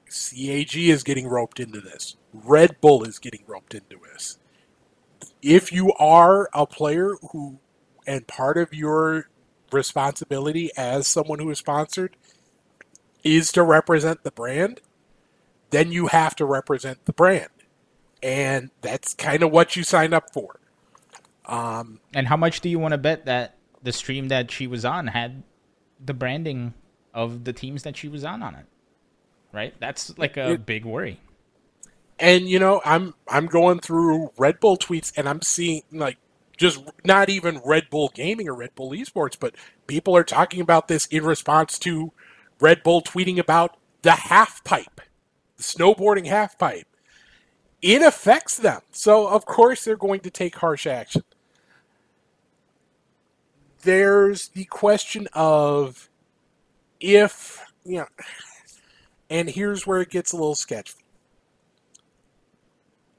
CAG is getting roped into this. Red Bull is getting roped into this. If you are a player who and part of your responsibility as someone who is sponsored is to represent the brand, then you have to represent the brand. And that's kind of what you signed up for. Um, and how much do you want to bet that the stream that she was on had the branding of the teams that she was on on it? Right? That's like a it, big worry. And you know, I'm I'm going through Red Bull tweets and I'm seeing like just not even Red Bull Gaming or Red Bull Esports, but people are talking about this in response to Red Bull tweeting about the half pipe, the snowboarding half pipe. It affects them. So, of course, they're going to take harsh action. There's the question of if, you know, and here's where it gets a little sketchy.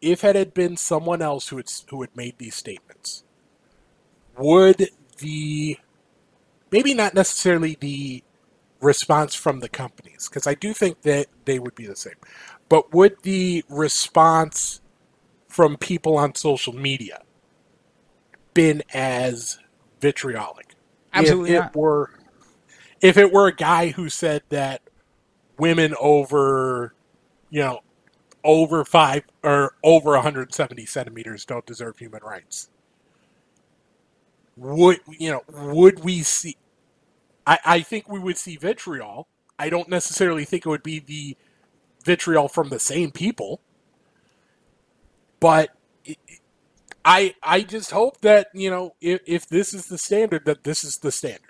If it had been someone else who had, who had made these statements, would the maybe not necessarily the response from the companies because I do think that they would be the same, but would the response from people on social media been as vitriolic? Absolutely if it not. were if it were a guy who said that women over you know over five or over 170 centimeters don't deserve human rights. Would you know would we see I, I think we would see vitriol. I don't necessarily think it would be the vitriol from the same people. But it, i i just hope that you know if, if this is the standard that this is the standard.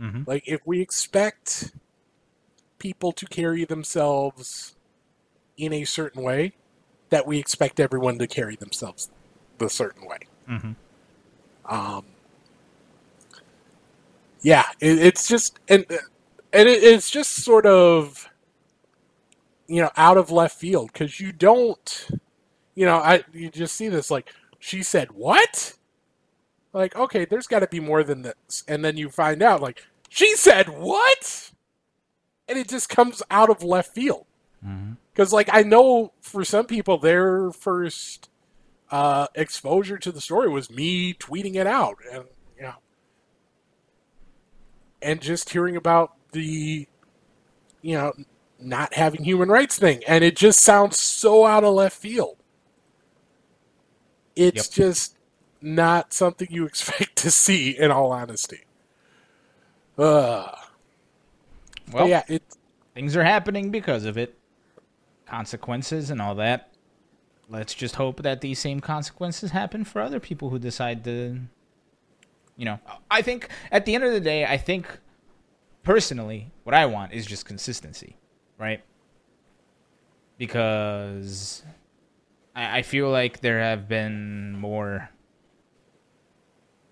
Mm-hmm. like if we expect people to carry themselves in a certain way that we expect everyone to carry themselves the certain way. Mm-hmm. um, yeah, it, it's just and and it, it's just sort of you know out of left field because you don't you know I you just see this like she said what? Like okay there's got to be more than this. And then you find out like she said what and it just comes out of left field. Because mm-hmm. like I know for some people their first uh, exposure to the story was me tweeting it out and you know, and just hearing about the you know not having human rights thing. And it just sounds so out of left field. It's yep. just not something you expect to see in all honesty. Uh well yeah it things are happening because of it consequences and all that let's just hope that these same consequences happen for other people who decide to you know, I think at the end of the day, I think personally, what I want is just consistency, right? Because I, I feel like there have been more,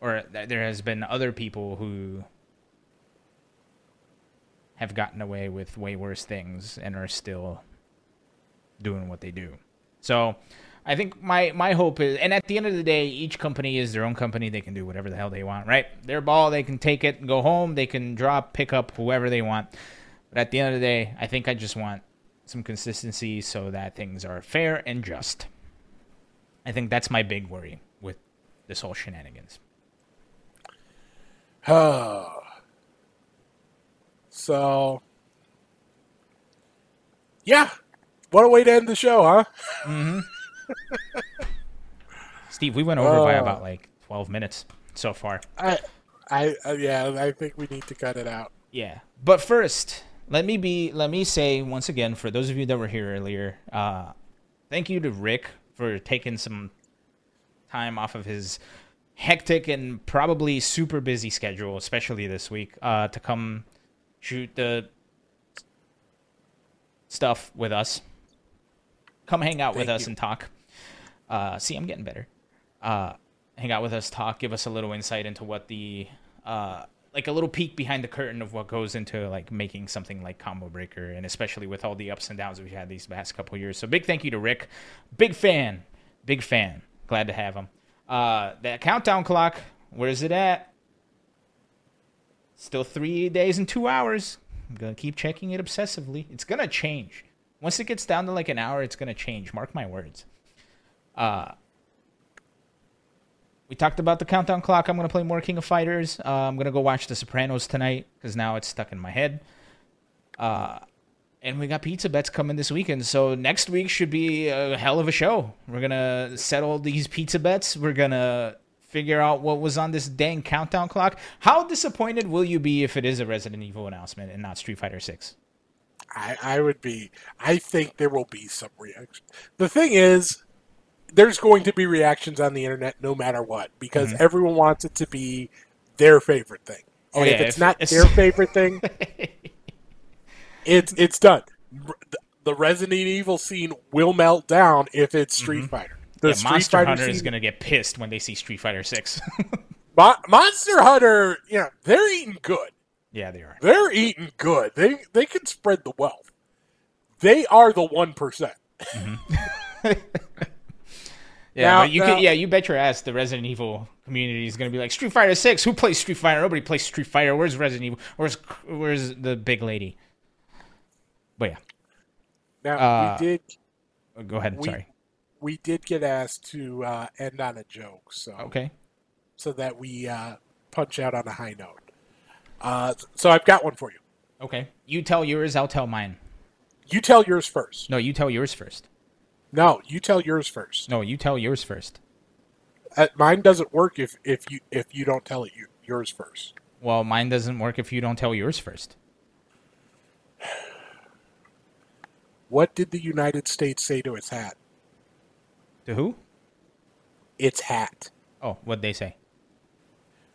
or there has been other people who have gotten away with way worse things and are still doing what they do. So I think my my hope is, and at the end of the day, each company is their own company. They can do whatever the hell they want, right? Their ball, they can take it and go home. They can drop, pick up whoever they want. But at the end of the day, I think I just want some consistency so that things are fair and just. I think that's my big worry with this whole shenanigans. Ah. So, yeah, what a way to end the show, huh? Steve, we went over by Oh. about like 12 minutes so far. I, I, uh, yeah, I think we need to cut it out. Yeah. But first, let me be let me say once again for those of you that were here earlier, uh thank you to Rick for taking some time off of his hectic and probably super busy schedule, especially this week, uh to come shoot the stuff with us. Come hang out with Thank us and talk. Uh see, I'm getting better. Uh hang out with us, talk, give us a little insight into what the uh like a little peek behind the curtain of what goes into like making something like Combo Breaker, and especially with all the ups and downs we've had these past couple years. So big thank you to Rick, big fan, big fan. Glad to have him. Uh, that countdown clock, where is it at? Still three days and two hours. I'm gonna keep checking it obsessively. It's gonna change. Once it gets down to like an hour, it's gonna change. Mark my words. Uh, we talked about the countdown clock. I'm gonna play more King of Fighters. Uh, I'm gonna go watch The Sopranos tonight because now it's stuck in my head. Uh, and we got pizza bets coming this weekend, so next week should be a hell of a show. We're gonna settle these pizza bets. We're gonna figure out what was on this dang countdown clock. How disappointed will you be if it is a Resident Evil announcement and not Street Fighter Six? I, I would be. I think there will be some reaction. The thing is, there's going to be reactions on the internet no matter what because mm-hmm. everyone wants it to be their favorite thing. Oh, And if it's if not it's- their favorite thing, it's it's done. The Resident Evil scene will melt down if it's Street mm-hmm. Fighter. The Mm-hmm. yeah, Street Monster Fighter Hunter is gonna get pissed when they see Street Fighter Six. Mo- Monster Hunter, yeah, they're eating good. yeah, they are. They're eating good. They they can spread the wealth. They are the one percent. Yeah, Now- you now- could, yeah, you bet your ass the Resident Evil community is gonna be like Street Fighter Six. Who plays Street Fighter? Nobody plays Street Fighter. Where's Resident Evil? Where's where's the big lady? But yeah, Now Uh, we did go ahead. We- Sorry. We did get asked to uh, end on a joke, so Okay. so that we uh, punch out on a high note. Uh, so I've got one for you. Okay. You tell yours. I'll tell mine. You tell yours first. No, you tell yours first. No, you tell yours first. No, you tell yours first. Uh, mine doesn't work if, if you if you don't tell it you, yours first. Well, mine doesn't work if you don't tell yours first. What did the United States say to its hat? To who? Its hat. Oh, what'd they say?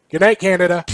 Good night, Canada.